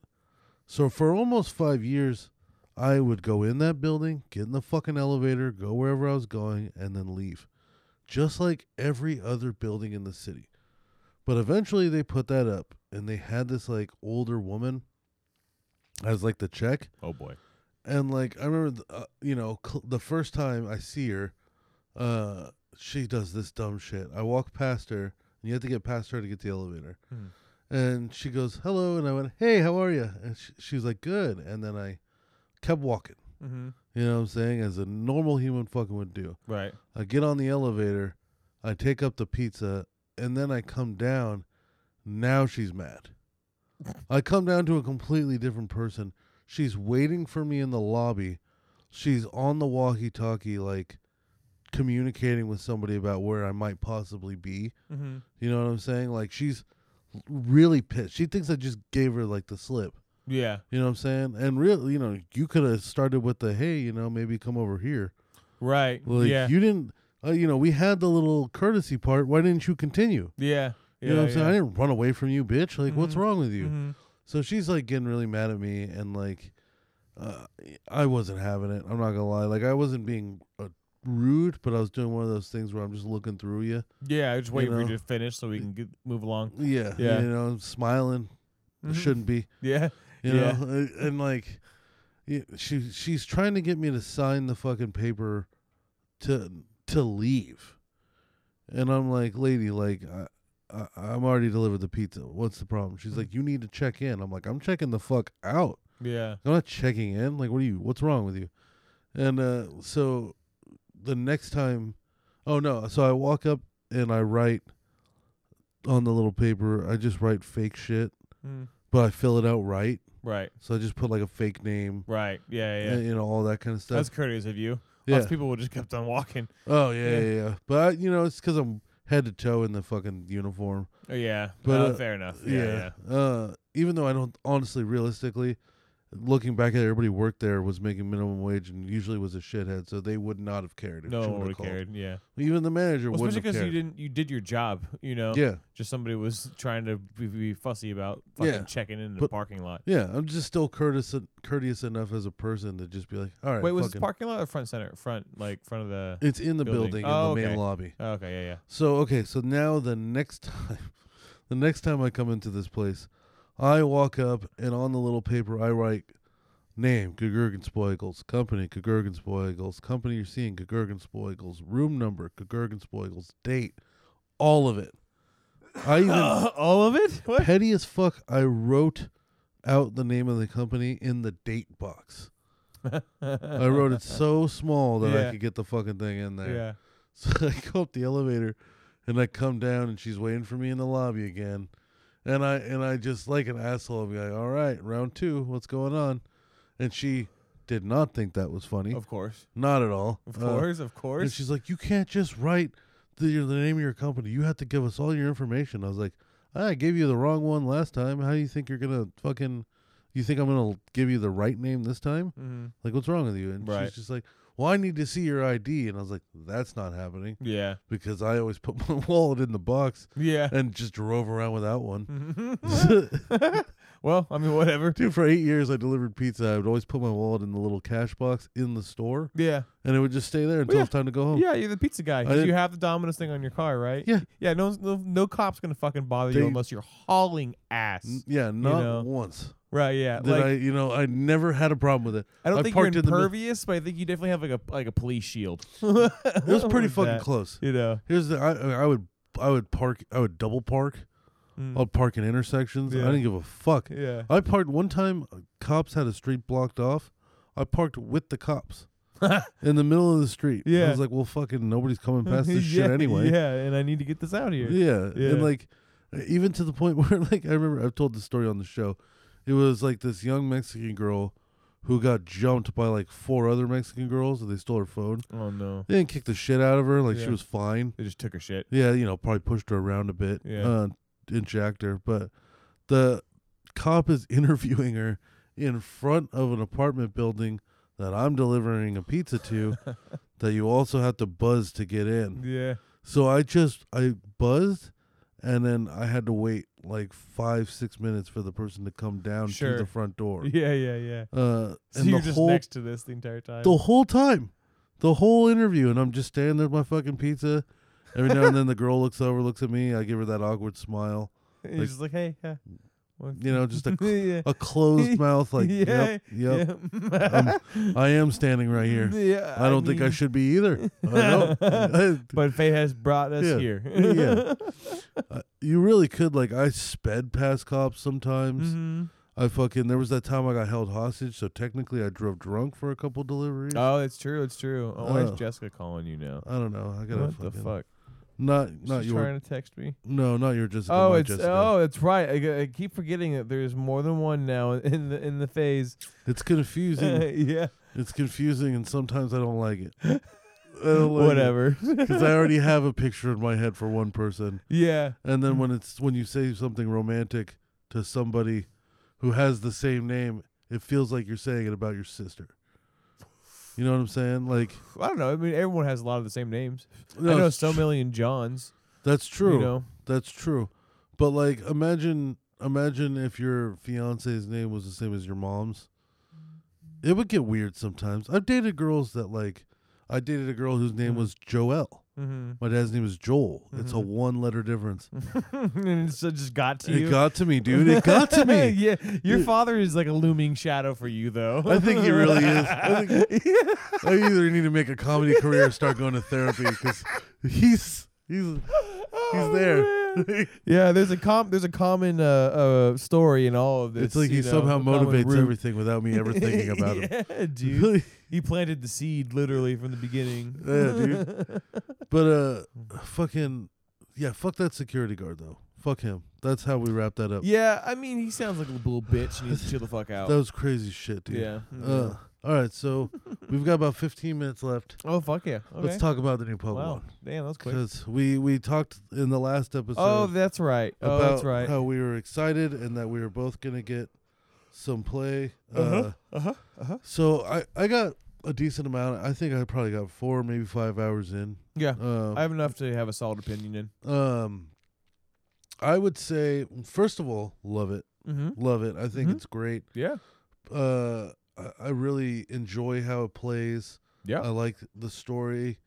A: So for almost 5 years I would go in that building, get in the fucking elevator, go wherever I was going and then leave. Just like every other building in the city. But eventually they put that up and they had this like older woman as like the check
B: Oh boy.
A: and like I remember th- uh, you know cl- the first time I see her uh she does this dumb shit. I walk past her and you have to get past her to get the elevator.
B: Hmm.
A: And she goes, "Hello." And I went, "Hey, how are you?" And she, she was like, "Good." And then I kept walking.
B: Mm-hmm.
A: You know what I'm saying? As a normal human fucking would do.
B: Right.
A: I get on the elevator, I take up the pizza, and then I come down. Now she's mad. I come down to a completely different person. She's waiting for me in the lobby. She's on the walkie talkie, like communicating with somebody about where I might possibly be.
B: Mm-hmm.
A: You know what I'm saying? Like she's really pissed. She thinks I just gave her like the slip.
B: Yeah.
A: You know what I'm saying? And really, you know, you could have started with the hey, you know, maybe come over here.
B: Right.
A: Like
B: yeah.
A: you didn't, uh, you know, we had the little courtesy part. Why didn't you continue?
B: yeah.
A: You know what I'm
B: yeah,
A: saying? I didn't run away from you, bitch. Like, what's
B: Mhm.
A: wrong with you?
B: Mhm.
A: So she's like getting really mad at me, and like, uh, I wasn't having it. I'm not gonna lie. Like, I wasn't being uh, rude, but I was doing one of those things where I'm just looking through you.
B: Yeah. I just waiting for
A: know.
B: you to finish so we can get, move along.
A: Yeah,
B: Yeah.
A: You know, smiling.
B: Mhm.
A: Shouldn't be.
B: Yeah.
A: You
B: Yeah.
A: know, and, and like, she she's trying to get me to sign the fucking paper to to leave, and I'm like, lady, like, I, I I'm already delivered the pizza. What's the problem? She's like, you need to check in. I'm like, I'm checking the fuck out.
B: Yeah.
A: I'm not checking in. Like, what are you? What's wrong with you? And uh, so the next time, oh no, so I walk up and I write on the little paper. I just write fake shit,
B: Mm.
A: but I fill it out right.
B: Right.
A: So I just put like a fake name,
B: Right. Yeah. Yeah.
A: and, you know, all that kind of stuff.
B: That's courteous of you.
A: Yeah.
B: Lots of people would just kept on walking.
A: oh yeah,
B: Yeah.
A: yeah, yeah. But you know, it's because I'm head to toe in the fucking uniform.
B: Oh yeah.
A: But,
B: Uh,
A: uh,
B: fair enough. Yeah. Yeah.
A: Uh, even though I don't honestly, realistically, looking back at everybody worked there was making minimum wage and usually was a shithead, so they would not have cared. If
B: no
A: she
B: one
A: would've
B: would
A: called.
B: cared. Yeah,
A: Even the manager
B: well,
A: wouldn't
B: especially
A: have
B: because you didn't you did your job. You know,
A: Yeah,
B: just somebody was trying to be, be fussy about fucking
A: Yeah.
B: checking in the
A: But-
B: parking lot.
A: yeah. I'm just still courteous courteous enough as a person to just be like, all right,
B: Wait, was parking lot or front center? Front, like front of the.
A: it's in the
B: building?
A: building,
B: Oh,
A: in the oh,
B: main
A: lobby.
B: Oh, okay, yeah, yeah.
A: So okay, so now the next time, the next time I come into this place, I walk up and on the little paper I write name Gugurgenspoigels, company Gugurgenspoigels, company you're seeing Gugurgenspoigels, room number Gugurgenspoigels, date, all of it. I even
B: all of it. What?
A: petty as fuck. I wrote out the name of the company in the date box. I wrote it so small that
B: Yeah.
A: I could get the fucking thing in there.
B: Yeah.
A: So I go up the elevator and I come down and she's waiting for me in the lobby again. And I and I just like an asshole be like, All right, round two, what's going on? And she did not think that was funny.
B: Of course.
A: not at all.
B: Of
A: Uh,
B: course. Of course.
A: and she's like, You can't just write the the name of your company. You have to give us all your information. I was like, I gave you the wrong one last time. How do you think you're gonna fucking you think I'm gonna give you the right name this time?
B: hmm
A: Like what's wrong with you? And
B: Right.
A: she's just like, Well, I need to see your ID and I was like, That's not happening
B: Yeah.
A: because I always put my wallet in the box
B: Yeah.
A: and just drove around without one.
B: well, I mean, whatever.
A: Dude, for eight years I delivered pizza. I would always put my wallet in the little cash box in the store,
B: Yeah.
A: and it would just stay there until
B: yeah.
A: it's time to go home.
B: Yeah, you're the pizza guy. 'cause
A: didn't-
B: you have the Domino's thing on your car, right?
A: Yeah.
B: Yeah. No, no, no cop's gonna fucking bother you
A: They-
B: unless you're hauling ass.
A: N- yeah, not
B: know.
A: once
B: right. Yeah.
A: did
B: like
A: I. You know, I never had a problem with it.
B: I don't
A: I
B: think you're impervious, but I think you definitely have like a like a police shield.
A: It was pretty fucking close.
B: You know.
A: Here's the. I, I would. I would park. I would double park.
B: Mm.
A: I'd park in intersections.
B: Yeah.
A: I didn't give a fuck.
B: Yeah.
A: I parked one time. uh, Cops had a street blocked off. I parked with the cops in the middle of the street.
B: Yeah.
A: I was like, well, fucking nobody's coming past this
B: yeah,
A: shit anyway.
B: Yeah, and I need to get this out here.
A: Yeah.
B: Yeah.
A: And like even to the point where like I remember I've told this story on the show. It was like this young Mexican girl who got jumped by like four other Mexican girls and they stole her phone.
B: Oh no.
A: They didn't kick the shit out of her, like
B: Yeah.
A: she was fine.
B: They just took her shit.
A: Yeah, you know, probably pushed her around a bit.
B: Yeah.
A: Uh and jacked her. But the cop is interviewing her in front of an apartment building that I'm delivering a pizza to that you also have to buzz to get in.
B: Yeah.
A: So I just I buzzed, and then I had to wait like five six minutes for the person to come down
B: Sure.
A: to the front door.
B: Yeah, yeah, yeah.
A: Uh,
B: So
A: and
B: you're
A: the
B: just
A: whole
B: next to this the entire time.
A: the whole time, the whole interview, and I'm just standing there with my fucking pizza. Every now and then the girl looks over, looks at me. I give her that awkward smile,
B: And you're
A: like-
B: just like, hey, yeah.
A: You know, just a
B: yeah.
A: a closed mouth, like
B: yeah,
A: yep, yep.
B: yeah.
A: I am standing right here.
B: yeah,
A: I don't think I should be either. I
B: but fate has brought us here.
A: Yeah. Uh, you really could like I sped past cops sometimes.
B: hmm
A: I fucking there was that time I got held hostage, so technically I drove drunk for a couple deliveries.
B: Oh, it's true. It's true. Oh, why is
A: Uh,
B: Jessica calling you now?
A: I don't know. I gotta
B: What the
A: fucking
B: fuck?
A: Not not
B: She's
A: your
B: trying to text me.
A: no not your Jessica.
B: Oh,
A: my
B: it's
A: Jessica.
B: oh, it's right. I keep forgetting that there's more than one now in the in the phase.
A: it's confusing.
B: yeah,
A: it's confusing, and sometimes I don't like it. Don't like
B: whatever.
A: Because I already have a picture in my head for one person,
B: yeah,
A: and then when it's when you say something romantic to somebody who has the same name, it feels like you're saying it about your sister. You know what I'm saying? Like,
B: I don't know. I mean, everyone has a lot of the same names.
A: no,
B: I know
A: it's
B: so
A: tr-
B: million Johns.
A: That's true.
B: You know,
A: That's true. But like imagine imagine if your fiance's name was the same as your mom's. It would get weird sometimes. I've dated girls that like I dated a girl whose name
B: Mhm.
A: was Joelle.
B: Mm-hmm.
A: My dad's name is Joel. It's a
B: Mhm.
A: one letter difference.
B: and so it just got to you.
A: It got to me, dude. It got to me.
B: yeah, your
A: Dude.
B: father is like a looming shadow for you, though.
A: I think he really is. I think- I either need to make a comedy career or start going to therapy because he's he's
B: Oh,
A: there.
B: yeah, there's a com there's a common uh, uh story in all of this.
A: it's like he
B: you know,
A: somehow motivates everything without me ever thinking about him.
B: yeah, dude. he planted the seed literally from the beginning.
A: Yeah, dude. But uh, fucking yeah, fuck that security guard though. Fuck him. That's how we wrap that up.
B: yeah, I mean, he sounds like a little bitch. and He needs to chill the fuck out.
A: That was crazy shit, dude.
B: yeah.
A: Uh, all right, so we've got about 15 minutes left.
B: oh fuck yeah. Okay.
A: Let's talk about the new
B: Wow.
A: Pokemon
B: Damn, that's was quick.
A: because we we talked in the last episode
B: Oh, that's right. Oh,
A: about
B: that's right.
A: how we were excited and that we were both gonna get some play.
B: Uh-huh,
A: Uh,
B: uh-huh, uh-huh.
A: So I I got a decent amount. I think I probably got four, maybe five hours in.
B: Yeah,
A: Um,
B: I have enough to have a solid opinion in.
A: um, I would say first of all, love it,
B: Mm-hmm.
A: love it. I think
B: Mhm.
A: it's great.
B: Yeah,
A: Uh, I, I really enjoy how it plays.
B: yeah,
A: I like the story.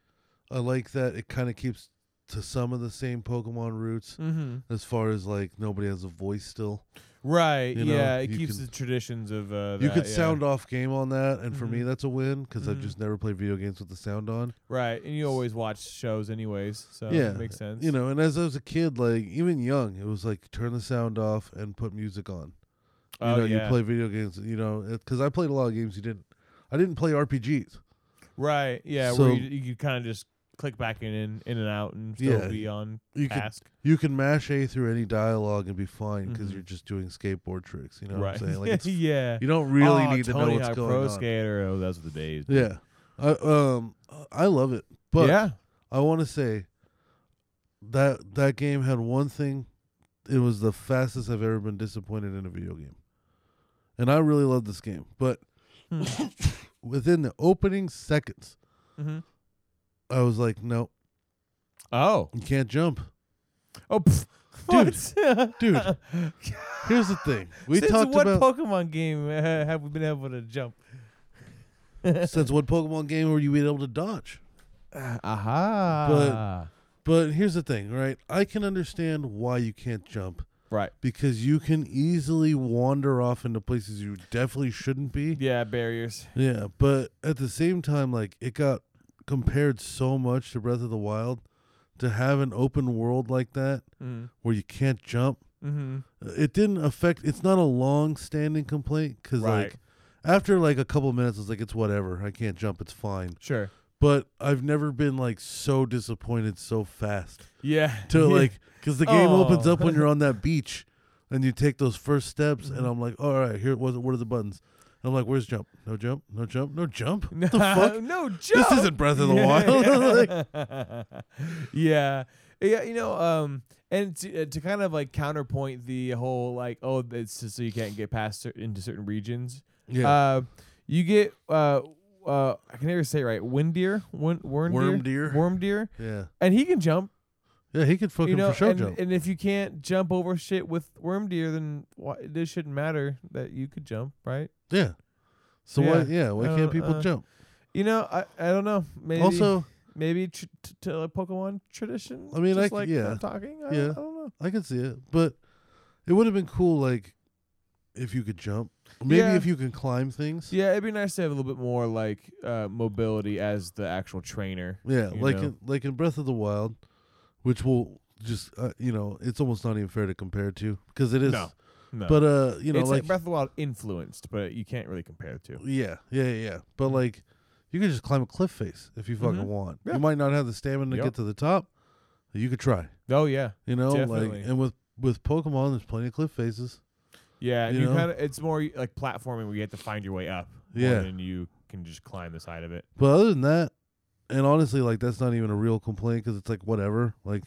A: I like that it kind of keeps to some of the same Pokemon roots
B: mm-hmm.
A: as far as like nobody has a voice still.
B: right.
A: You know,
B: yeah, it keeps
A: can-
B: the traditions of. Uh,
A: you could
B: yeah.
A: sound off game on that, and for me
B: Mhm.
A: that's a win because I've
B: Mhm.
A: just never played video games with the sound on.
B: right, and you always watch shows anyways, so
A: yeah,
B: it makes sense.
A: You know, and as I was a kid, like even young, it was like turn the sound off and put music on. You
B: oh
A: know,
B: yeah,
A: you play video games. You know, because I played a lot of games you didn't. I didn't play RPGs.
B: right, yeah,
A: So-
B: where you, you kind of just click back in and in and out and still
A: Yeah,
B: be on
A: You can you can mash A through any dialogue and be fine because
B: Mhm.
A: you're just doing skateboard tricks. You know
B: right,
A: what I'm saying? Like
B: yeah.
A: you don't really
B: oh,
A: need to know
B: Tony
A: what's
B: Hawk
A: going
B: Pro
A: on.
B: Skater. Oh, those were the days.
A: Yeah, I um I love it, but
B: yeah,
A: I want to say that that game had one thing. It was the fastest I've ever been disappointed in a video game, and I really love this game. But
B: Hmm.
A: within the opening seconds,
B: mm-hmm.
A: I was like, "No,
B: Oh,
A: you can't jump."
B: oh, pff,
A: Dude,
B: what?
A: dude, Here's the thing: we
B: Since
A: talked
B: what
A: about
B: Pokemon game uh, have we been able to jump?
A: since what Pokemon game were you able to dodge?
B: Aha.
A: But here's the thing, right? I can understand why you can't jump
B: right.
A: because you can easily wander off into places you definitely shouldn't be.
B: Yeah, barriers.
A: Yeah, but at the same time, like it got compared so much to Breath of the Wild to have an open world like that
B: Mm.
A: where you can't jump.
B: Mm-hmm.
A: It didn't affect. It's not a long-standing complaint because
B: Right.
A: like after like a couple minutes, it's like it's whatever. I can't jump. It's fine.
B: Sure.
A: But I've never been like so disappointed so fast
B: Yeah.
A: to
B: Yeah.
A: like because the game opens
B: Oh.
A: up when you're on that beach and you take those first steps and I'm like, all right, here what what are the buttons? And I'm like, where's jump? No jump, no jump, no jump.
B: No,
A: What the fuck?
B: no jump.
A: This isn't Breath of the Wild. Like,
B: yeah, yeah. You know, um, and to, uh, to kind of like counterpoint the whole like, oh, it's just so you can't get past cer- into certain regions.
A: yeah,
B: Uh, you get uh, uh, I can never say it right. Wind deer, worm, worm,
A: Worm
B: deer, worm deer,
A: yeah,
B: and he can jump.
A: yeah. He could fucking
B: you know,
A: for sure
B: and,
A: jump.
B: and if you can't jump over shit with worm deer, then why, this shouldn't matter that you could jump, right?
A: yeah. So
B: Yeah.
A: why? Yeah, why can't people
B: uh,
A: jump?
B: You know, I I don't know. Maybe
A: Also,
B: maybe tr- t- to a Pokemon tradition.
A: I mean, c-
B: like
A: yeah.
B: I'm talking. I,
A: Yeah.
B: I don't know.
A: I can see it, but it would have been cool, like if you could jump. Maybe
B: Yeah.
A: if you can climb things.
B: Yeah, it'd be nice to have a little bit more like uh, mobility as the actual trainer.
A: Yeah, like
B: know?
A: in, like in Breath of the Wild, which will just uh, you know it's almost not even fair to compare to because it is.
B: No, No,
A: But uh, you know,
B: it's like,
A: like,
B: Breath of the Wild influenced, but you can't really compare the two.
A: yeah, yeah, yeah. But like, you could just climb a cliff face if you fucking
B: Mhm.
A: want.
B: Yeah.
A: You might not have the stamina to
B: Yep.
A: get to the top. but You could try.
B: Oh yeah,
A: You know,
B: Definitely.
A: like and with with Pokemon, there's plenty of cliff faces.
B: Yeah. And
A: You
B: you,
A: know?
B: kind of it's more like platforming where you have to find your way up.
A: Yeah.
B: than you can just climb the side of it.
A: But other than that, and honestly, like that's not even a real complaint because it's like whatever. Like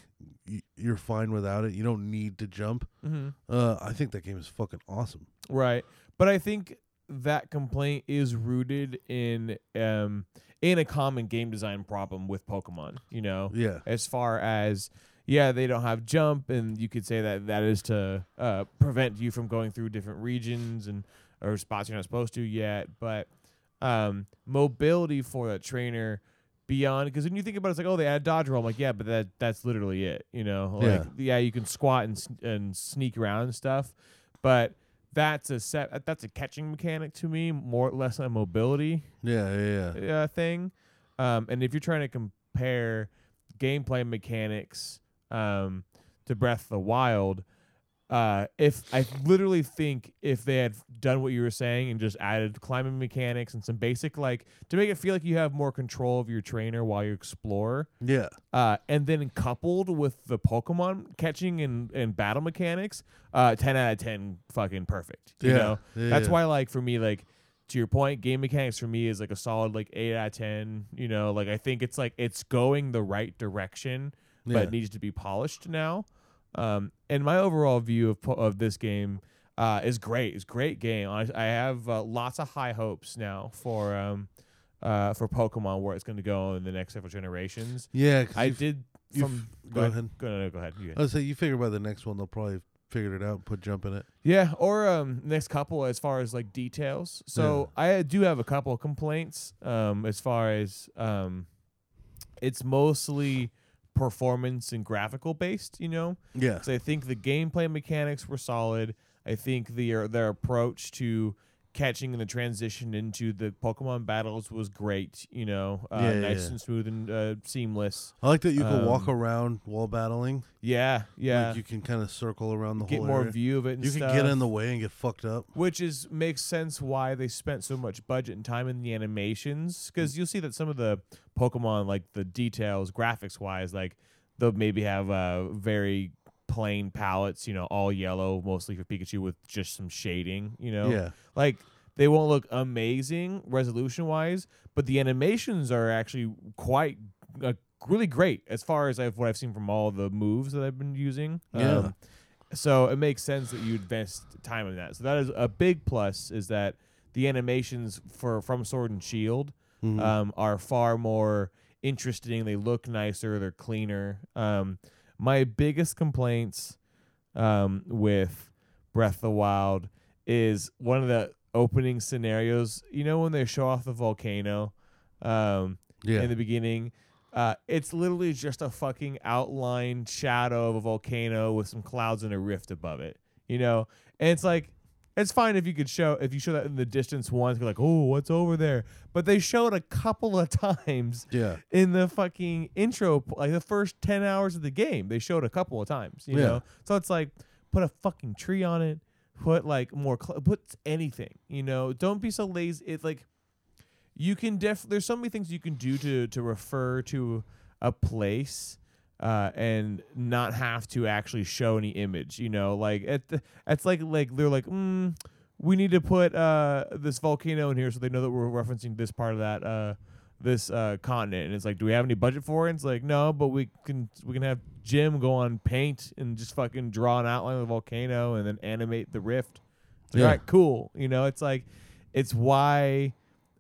A: y- you're fine without it. You don't need to jump.
B: Mm-hmm.
A: Uh, I think that game is fucking awesome.
B: Right. But I think that complaint is rooted in um in a common game design problem with Pokemon, you know.
A: Yeah,
B: As far as yeah, they don't have jump and you could say that that is to uh prevent you from going through different regions and or spots you're not supposed to yet, but um mobility for a trainer beyond because when you think about it, it's like oh they add dodge roll I'm like yeah but that that's literally it you know? Like yeah, you can squat and and sneak around and stuff but that's a set that's a catching mechanic to me more or less a mobility
A: yeah, yeah, yeah.
B: uh, thing. Um and if you're trying to compare gameplay mechanics um to Breath of the Wild uh if I literally think if they had done what you were saying and just added climbing mechanics and some basic like to make it feel like you have more control of your trainer while you explore
A: Yeah,
B: uh, and then coupled with the Pokemon catching and, and battle mechanics, uh, ten out of ten, fucking perfect. You
A: Yeah,
B: know,
A: yeah,
B: that's
A: yeah.
B: why like for me, like to your point, game mechanics for me is like a solid like eight out of ten. You know, like I think it's like it's going the right direction, but
A: yeah.
B: it needs to be polished now. Um, and my overall view of of this game, uh, is great. It's a great game. I, I have uh, lots of high hopes now for um, uh, for Pokemon where it's going to go in the next several generations.
A: Yeah, 'cause
B: I did from
A: f- go ahead.
B: Go, no, go ahead.
A: I would say you figure by the next one they'll probably figured it out and put jump in it.
B: Yeah, or um, next couple as far as like details. So I do have a couple of complaints. Um, as far as um, it's mostly performance and graphical based. You know,
A: Yeah.
B: so I think the gameplay mechanics were solid. I think their uh, their approach to catching and the transition into the Pokemon battles was great. You know, uh,
A: Yeah, yeah,
B: nice
A: yeah.
B: and smooth and uh, seamless.
A: I like that you can walk
B: Um,
A: around while battling.
B: Yeah, yeah.
A: Like you can kind of circle around the
B: Get
A: whole
B: more
A: area.
B: view of it. And
A: You can get in the way and get fucked up.
B: which is makes sense why they spent so much budget and time in the animations because you'll see that some of the pokemon like the details graphics wise like they'll maybe have uh very plain palettes you know all yellow mostly for pikachu with just some shading you know
A: Yeah.
B: like they won't look amazing resolution wise but the animations are actually quite uh, really great as far as I've, what i've seen from all the moves that i've been using
A: Yeah.
B: Um, so it makes sense that you invest time in that. So that is a big plus. Is that the animations for from Sword and Shield
A: Mhm.
B: um, are far more interesting. They look nicer. They're cleaner. Um, my biggest complaints um, with Breath of the Wild is one of the opening scenarios. You know when they show off the volcano um,
A: yeah.
B: in the beginning. Uh, it's literally just a fucking outlined shadow of a volcano with some clouds and a rift above it. You know, and it's like it's fine if you could show if you show that in the distance once, you're like, oh, what's over there? But they showed a couple of times
A: yeah.
B: in the fucking intro, like the first ten hours of the game. They showed a couple of times. You
A: Yeah.
B: know, so it's like put a fucking tree on it. Put like more, cl- put anything. You know, don't be so lazy. It's like you can def there's so many things you can do to to refer to a place uh, and not have to actually show any image you know like it, it's like like they're like mm, we need to put uh, this volcano in here so they know that we're referencing this part of that uh, this uh, continent and it's like do we have any budget for it and it's like no but we can we can have jim go on paint and just fucking draw an outline of the volcano and then animate the rift it's like,
A: Yeah.
B: all right cool you know it's like it's why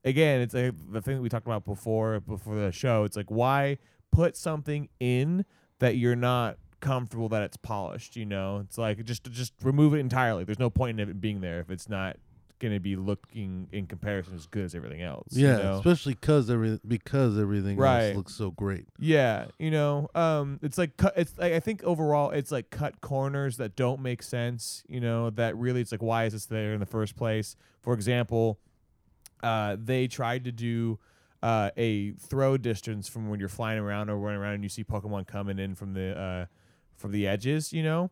B: again, it's like the thing that we talked about before before the show. It's like why put something in that you're not comfortable that it's polished. You know, it's like just just remove it entirely. There's no point in it being there if it's not going to be looking in comparison as good as everything else.
A: Yeah.
B: you know?
A: Especially cause every because everything
B: Right.
A: else looks so great.
B: Yeah, you know, um, it's like cut. It's like I think overall, it's like cut corners that don't make sense. You know, that really, it's like why is this there in the first place? For example, uh, they tried to do uh, a throw distance from when you're flying around or running around and you see Pokemon coming in from the uh, from the edges. You know,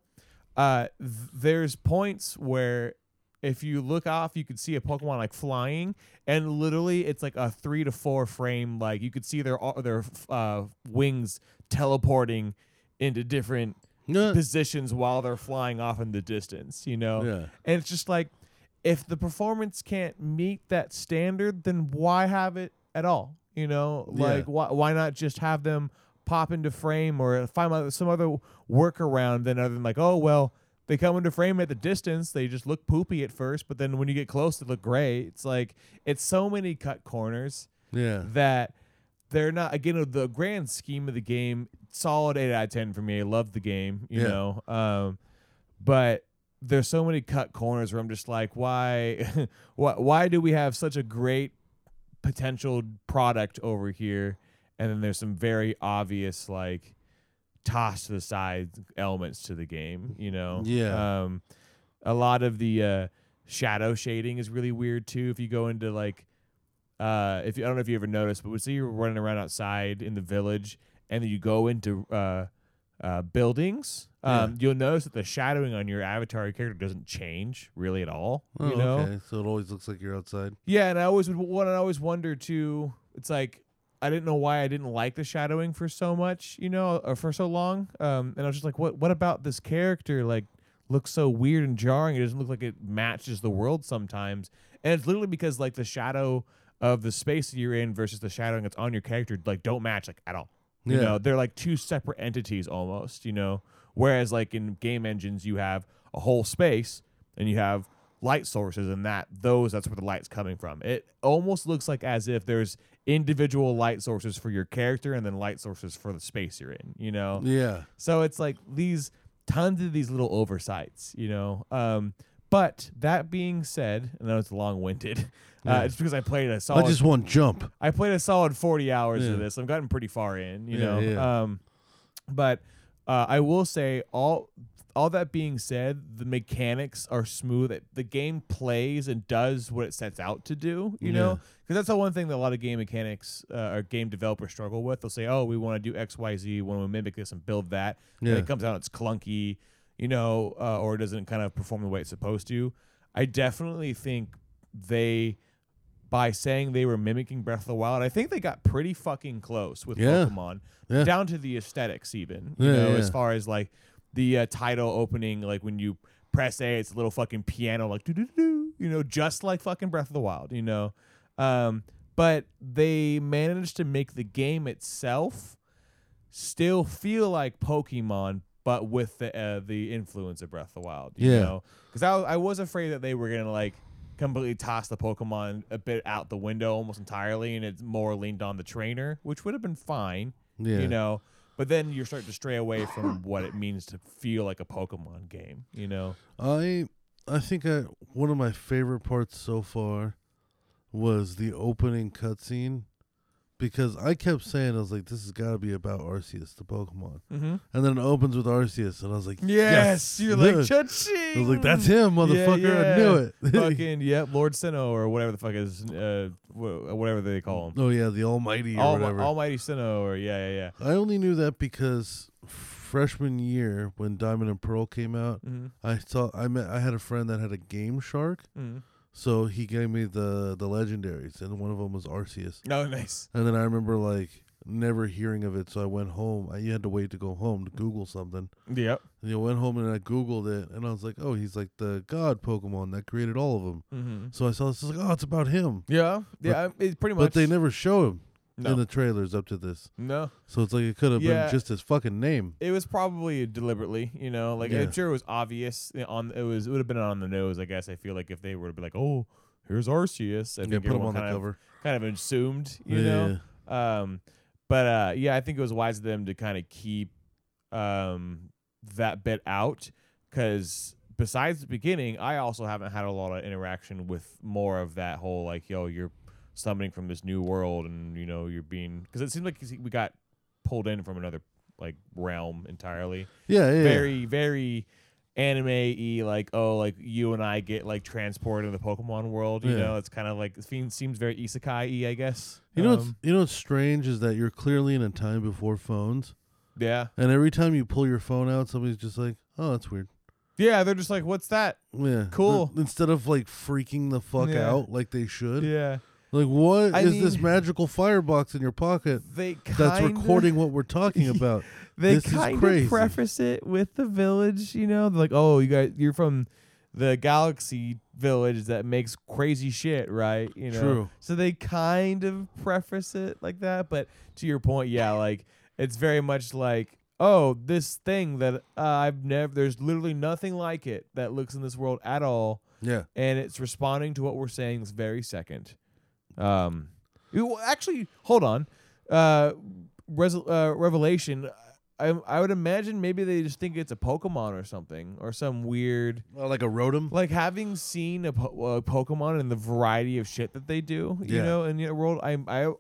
B: uh, th- there's points where if you look off, you could see a Pokemon like flying, and literally it's like a three to four frame. Like you could see their their uh, wings teleporting into different
A: Yeah.
B: positions while they're flying off in the distance. You know,
A: Yeah.
B: and it's just like if the performance can't meet that standard, then why have it at all? You know,
A: Yeah.
B: like why why not just have them pop into frame or find some other workaround than other than like, oh well, they come into frame at the distance, they just look poopy at first, but then when you get close they look great. It's like it's so many cut corners
A: Yeah.
B: that they're not again the grand scheme of the game solid 8 out of 10 for me i love the game you
A: Yeah.
B: know um but there's so many cut corners where i'm just like why why, why do we have such a great potential product over here. And then there's some very obvious like toss to the side elements to the game you know?
A: Yeah.
B: um a lot of the uh shadow shading is really weird too. If you go into like uh if you I don't know if you ever noticed, but we see you're running around outside in the village and then you go into uh uh buildings, um you'll notice that the shadowing on your avatar your character doesn't change really at all.
A: Oh,
B: you know?
A: okay. So it always looks like you're outside.
B: Yeah, and I always would what I always wonder too, it's like I didn't know why I didn't like the shadowing for so much, you know, or for so long. Um, and I was just like, what? What about this character? Like, looks so weird and jarring. It doesn't look like it matches the world sometimes. And it's literally because like the shadow of the space that you're in versus the shadowing that's on your character like don't match like at all. You
A: Yeah.
B: know, they're like two separate entities almost. You know, whereas like in game engines you have a whole space and you have light sources, and that those that's where the light's coming from. It almost looks like as if there's individual light sources for your character, and then light sources for the space you're in. You know,
A: Yeah.
B: so it's like these tons of these little oversights, you know. Um, but that being said, and know it's long winded. Uh, it's because I played a
A: I
B: solid.
A: I just want jump.
B: I played a solid forty hours
A: Yeah.
B: of this. I've gotten pretty far in, you
A: Yeah,
B: know.
A: yeah.
B: Um, but uh, I will say all all that being said, the mechanics are smooth. It, the game plays and does what it sets out to do. You know, because that's the one thing that a lot of game mechanics uh, or game developers struggle with. They'll say, "Oh, we want to do X, Y, Z. We want to mimic this and build that." And
A: Yeah.
B: it comes out, it's clunky, you know, uh, or doesn't kind of perform the way it's supposed to. I definitely think they, by saying they were mimicking Breath of the Wild, I think they got pretty fucking close with
A: Yeah.
B: Pokemon,
A: Yeah.
B: down to the aesthetics, even. You
A: Yeah,
B: know, as far as like the uh, title opening, like when you press A, it's a little fucking piano, like do do do, you know, just like fucking Breath of the Wild, you know. Um, but they managed to make the game itself still feel like Pokemon, but with the uh, the influence of Breath of the Wild. You
A: Yeah.
B: know, because I I was afraid that they were gonna like completely toss the Pokemon a bit out the window almost entirely, and it's more leaned on the trainer, which would have been fine.
A: Yeah.
B: You know. But then you're starting to stray away from what it means to feel like a Pokemon game, you know.
A: I I think I one of my favorite parts so far was the opening cutscene because I kept saying I was like, this has got to be about Arceus, the Pokemon,
B: Mm-hmm.
A: and then it opens with Arceus, and I was like,
B: Yes,
A: yes,
B: you're like
A: I
B: cha-ching.
A: was like, that's him, motherfucker. I knew it.
B: Fucking yep, Lord Sinnoh or whatever the fuck is uh whatever they call him.
A: oh yeah, the Almighty whatever.
B: Almighty Sinnoh or yeah yeah yeah.
A: I only knew that because freshman year when Diamond and Pearl came out,
B: Mm-hmm.
A: I saw I met I had a friend that had a Game Shark,
B: Mm-hmm.
A: So he gave me the the legendaries, and one of them was Arceus.
B: Oh, nice.
A: And then I remember like never hearing of it, so I went home. I, you had to wait to go home to Google something.
B: Yep.
A: And you went home and I Googled it, and I was like, oh, he's like the god Pokemon that created all of them.
B: Mm-hmm.
A: So I saw this, I was like, oh, it's about him.
B: Yeah, yeah. It's pretty much.
A: But they never show him
B: no,
A: in the trailers up to this.
B: no.
A: So it's like it could have
B: Yeah.
A: been just his fucking name.
B: It was probably deliberately, you know, like
A: Yeah.
B: I'm sure it was obvious you know, on. It was it would have been on the nose, I guess. I feel like if they were to be like, oh, here's Arceus, I
A: Yeah,
B: think
A: put him
B: everyone
A: on the
B: kind of
A: cover.
B: kind of assumed, you
A: yeah.
B: know. Um, but uh, yeah, I think it was wise of them to kind of keep um, that bit out because besides the beginning, I also haven't had a lot of interaction with more of that whole like, yo, you're summoning from this new world, and you know you're being because it seems like we got pulled in from another like realm entirely.
A: Yeah, yeah.
B: Very, very anime y like oh like you and I get like transported in the Pokemon world you
A: Yeah.
B: know it's kind of like it seems seems very isekai y I guess
A: You know, what's,
B: Um,
A: you know what's strange is that you're clearly in a time before phones,
B: yeah
A: and every time you pull your phone out, somebody's just like, "Oh, that's weird."
B: yeah they're just like what's that
A: Yeah,
B: Cool.
A: Instead of like freaking the fuck
B: Yeah.
A: out like they should,
B: yeah
A: like what is
B: I
A: this
B: mean-
A: magical firebox in your pocket
B: they
A: that's
B: kinda,
A: recording what we're talking about?
B: they
A: this is
B: kind of preface it with the village you know they're like oh you guys you're from the galaxy village that makes crazy shit right you know
A: True.
B: so they kind of preface it like that but to your point yeah like it's very much like oh this thing that uh, i've never there's literally nothing like it that looks in this world at all
A: Yeah,
B: and it's responding to what we're saying this very second. Um, actually, hold on. Uh, res- uh, Revelation. I I would imagine maybe they just think it's a Pokemon or something or some weird
A: Uh, like a rotom.
B: like having seen a, po- a Pokemon and the variety of shit that they do. You
A: Yeah.
B: know, in the world, I I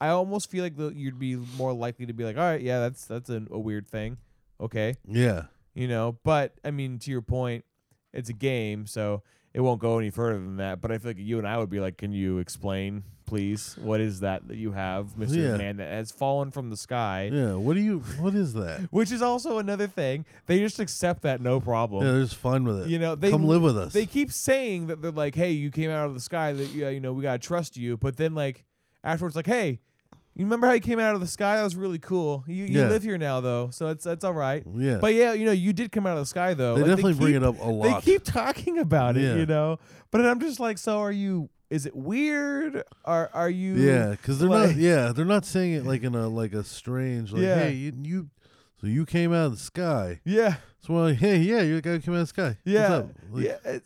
B: I almost feel like the, you'd be more likely to be like, all right, yeah, that's that's a, a weird thing. Okay,
A: Yeah,
B: you know but i mean to your point it's a game so it won't go any further than that but i feel like you and i would be like can you explain please what is that that you have mr
A: Yeah.
B: man that has fallen from the sky
A: yeah. What do you? What is that?
B: which is also another thing they just accept that no problem
A: Yeah, they're just fine with it.
B: you know they
A: Come live with us.
B: they keep saying that they're like hey you came out of the sky that yeah, you know we gotta trust you but then like afterwards like hey you remember how you came out of the sky that was really cool you, you
A: Yeah.
B: live here now though so it's that's all right
A: yeah,
B: but yeah, you know, you did come out of the sky though.
A: they
B: Like,
A: definitely bring
B: keep-
A: it up a lot.
B: They keep talking about it,
A: Yeah.
B: you know. But I'm just like, so are you? Is it weird? Are are you?
A: yeah, because they're
B: like-
A: not. Yeah, they're not saying it like in a like a strange like,
B: Yeah.
A: hey, you, you So you came out of the sky.
B: Yeah,
A: So we're like, hey, yeah, you're the guy who came out of the sky.
B: yeah,
A: What's up? Like,
B: yeah. it-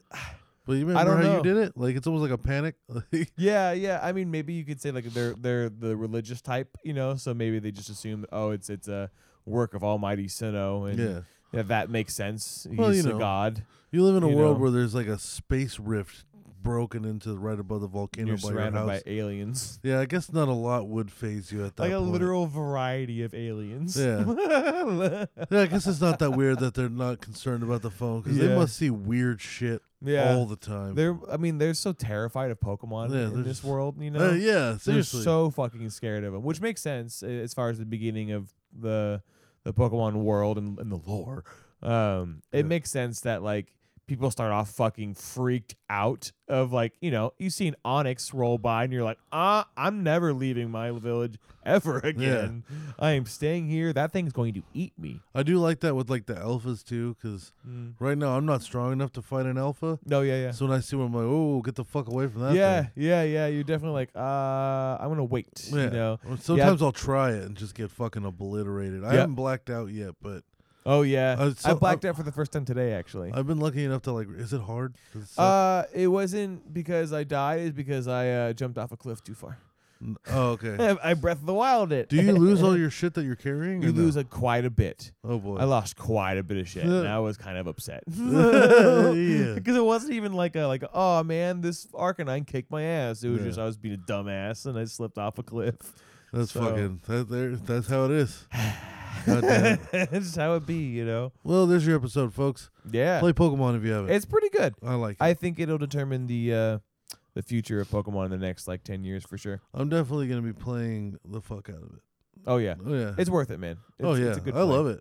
A: But you
B: I don't
A: how
B: know.
A: you did it? Like it's almost like a panic.
B: Yeah, yeah. I mean, maybe you could say like they're they're the religious type, you know. So maybe they just assume, that, oh, it's it's a work of Almighty Sinnoh, and
A: yeah.
B: yeah, that makes sense.
A: Well,
B: He's
A: you
B: a
A: know.
B: god.
A: You live in a
B: you
A: world
B: know.
A: where there's like a space rift broken into right above the volcano
B: You're
A: by your
B: surrounded
A: house.
B: by aliens,
A: yeah, I guess not a lot would faze you at that
B: like a
A: point.
B: literal variety of aliens.
A: Yeah. Yeah, I guess it's not that weird that they're not concerned about the phone because they
B: Yeah.
A: must see weird shit
B: yeah.
A: all the time.
B: They're, I mean, they're so terrified of Pokemon
A: Yeah,
B: in
A: they're
B: this
A: just-
B: world, you know.
A: Uh, yeah,
B: They're
A: seriously.
B: so fucking scared of them, which makes sense uh, as far as the beginning of the the Pokemon world and, and the lore. Um, it
A: Yeah.
B: makes sense that like people start off fucking freaked out of like you know you see an Onix roll by and you're like ah I'm never leaving my village ever again. I am staying here. That thing's going to eat me.
A: I do like that with like the alphas too, because
B: Mm.
A: right now I'm not strong enough to fight an alpha.
B: No, yeah, yeah.
A: So when I see one, I'm like, oh, get the fuck away from that.
B: yeah,
A: thing.
B: yeah, yeah. You're definitely like, uh, I'm gonna wait.
A: Yeah.
B: You know.
A: Sometimes I'll try it and just get fucking obliterated. I
B: Yeah.
A: haven't blacked out yet, but
B: Oh yeah.
A: Uh,
B: I blacked
A: I-
B: out for the first time today, actually.
A: I've been lucky enough to like. Is it hard? Does it suck?
B: Uh, it wasn't because I died. It's because I uh, jumped off a cliff too far.
A: N- oh, okay.
B: I, Breath of the Wild it.
A: do you lose all your shit that you're carrying?
B: You
A: or no?
B: lose a, quite a bit.
A: Oh boy.
B: I lost quite a bit of shit, and I was kind of upset.
A: Yeah.
B: Because it wasn't even like a like oh man, this Arcanine kicked my ass. It was
A: Yeah.
B: just I was being a dumbass and I slipped off a cliff.
A: That's
B: so-
A: fucking. That, there. That's how it is. God damn.
B: It's just how it be, you know.
A: Well, there's your episode, folks.
B: Yeah,
A: Play Pokemon if you haven't.
B: it's pretty good.
A: I like it.
B: I think it'll determine the uh, the future of Pokemon in the next like ten years for sure.
A: I'm definitely gonna be playing the fuck out of it.
B: Oh yeah,
A: Oh yeah.
B: it's worth it, man. It's,
A: oh yeah.
B: it's a good
A: I love it.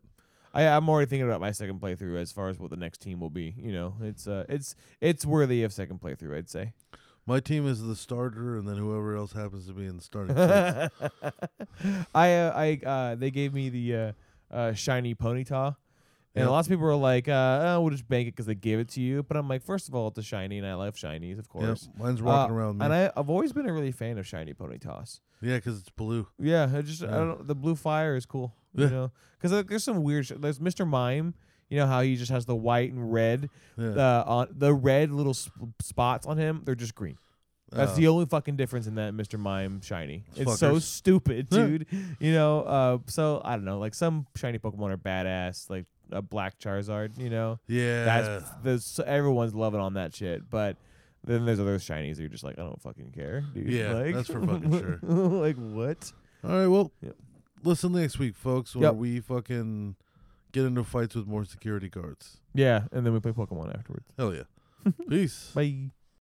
B: I, I'm already thinking about my second playthrough as far as what the next team will be. You know, it's uh, it's it's worthy of second playthrough, I'd say.
A: My team is the starter, and then whoever else happens to be in the starting. six.
B: I uh, I uh, they gave me the uh, uh, shiny Ponyta, and
A: Yep.
B: lots of people were like, uh, oh, "We'll just bank it because they gave it to you." But I'm like, first of all, it's a shiny, and I love shinies, of course.
A: mine's walking
B: Uh,
A: around me.
B: And I, I've always been a really fan of shiny Ponytas.
A: yeah, 'cause it's blue.
B: Yeah, I just I don't the blue fire is cool.
A: Yeah.
B: You know, because like, there's some weird. Sh- there's Mr. Mime. You know how he just has the white and red,
A: Yeah.
B: uh, on the red little sp- spots on him. They're just green. That's
A: Uh,
B: the only fucking difference in that Mr. Mime shiny.
A: Those
B: It's so stupid, dude. you know, uh, so I don't know. Like some shiny Pokemon are badass, like a black Charizard. You know,
A: yeah.
B: that's there's everyone's loving on that shit. But then there's other shinies that you're just like, I don't fucking care, dude.
A: Yeah,
B: like,
A: that's for fucking sure.
B: like what?
A: All right. Well,
B: Yep.
A: listen next week, folks, where
B: Yep.
A: we fucking get into fights with more security guards.
B: Yeah, and then we play Pokemon afterwards.
A: Hell yeah. Peace.
B: Bye.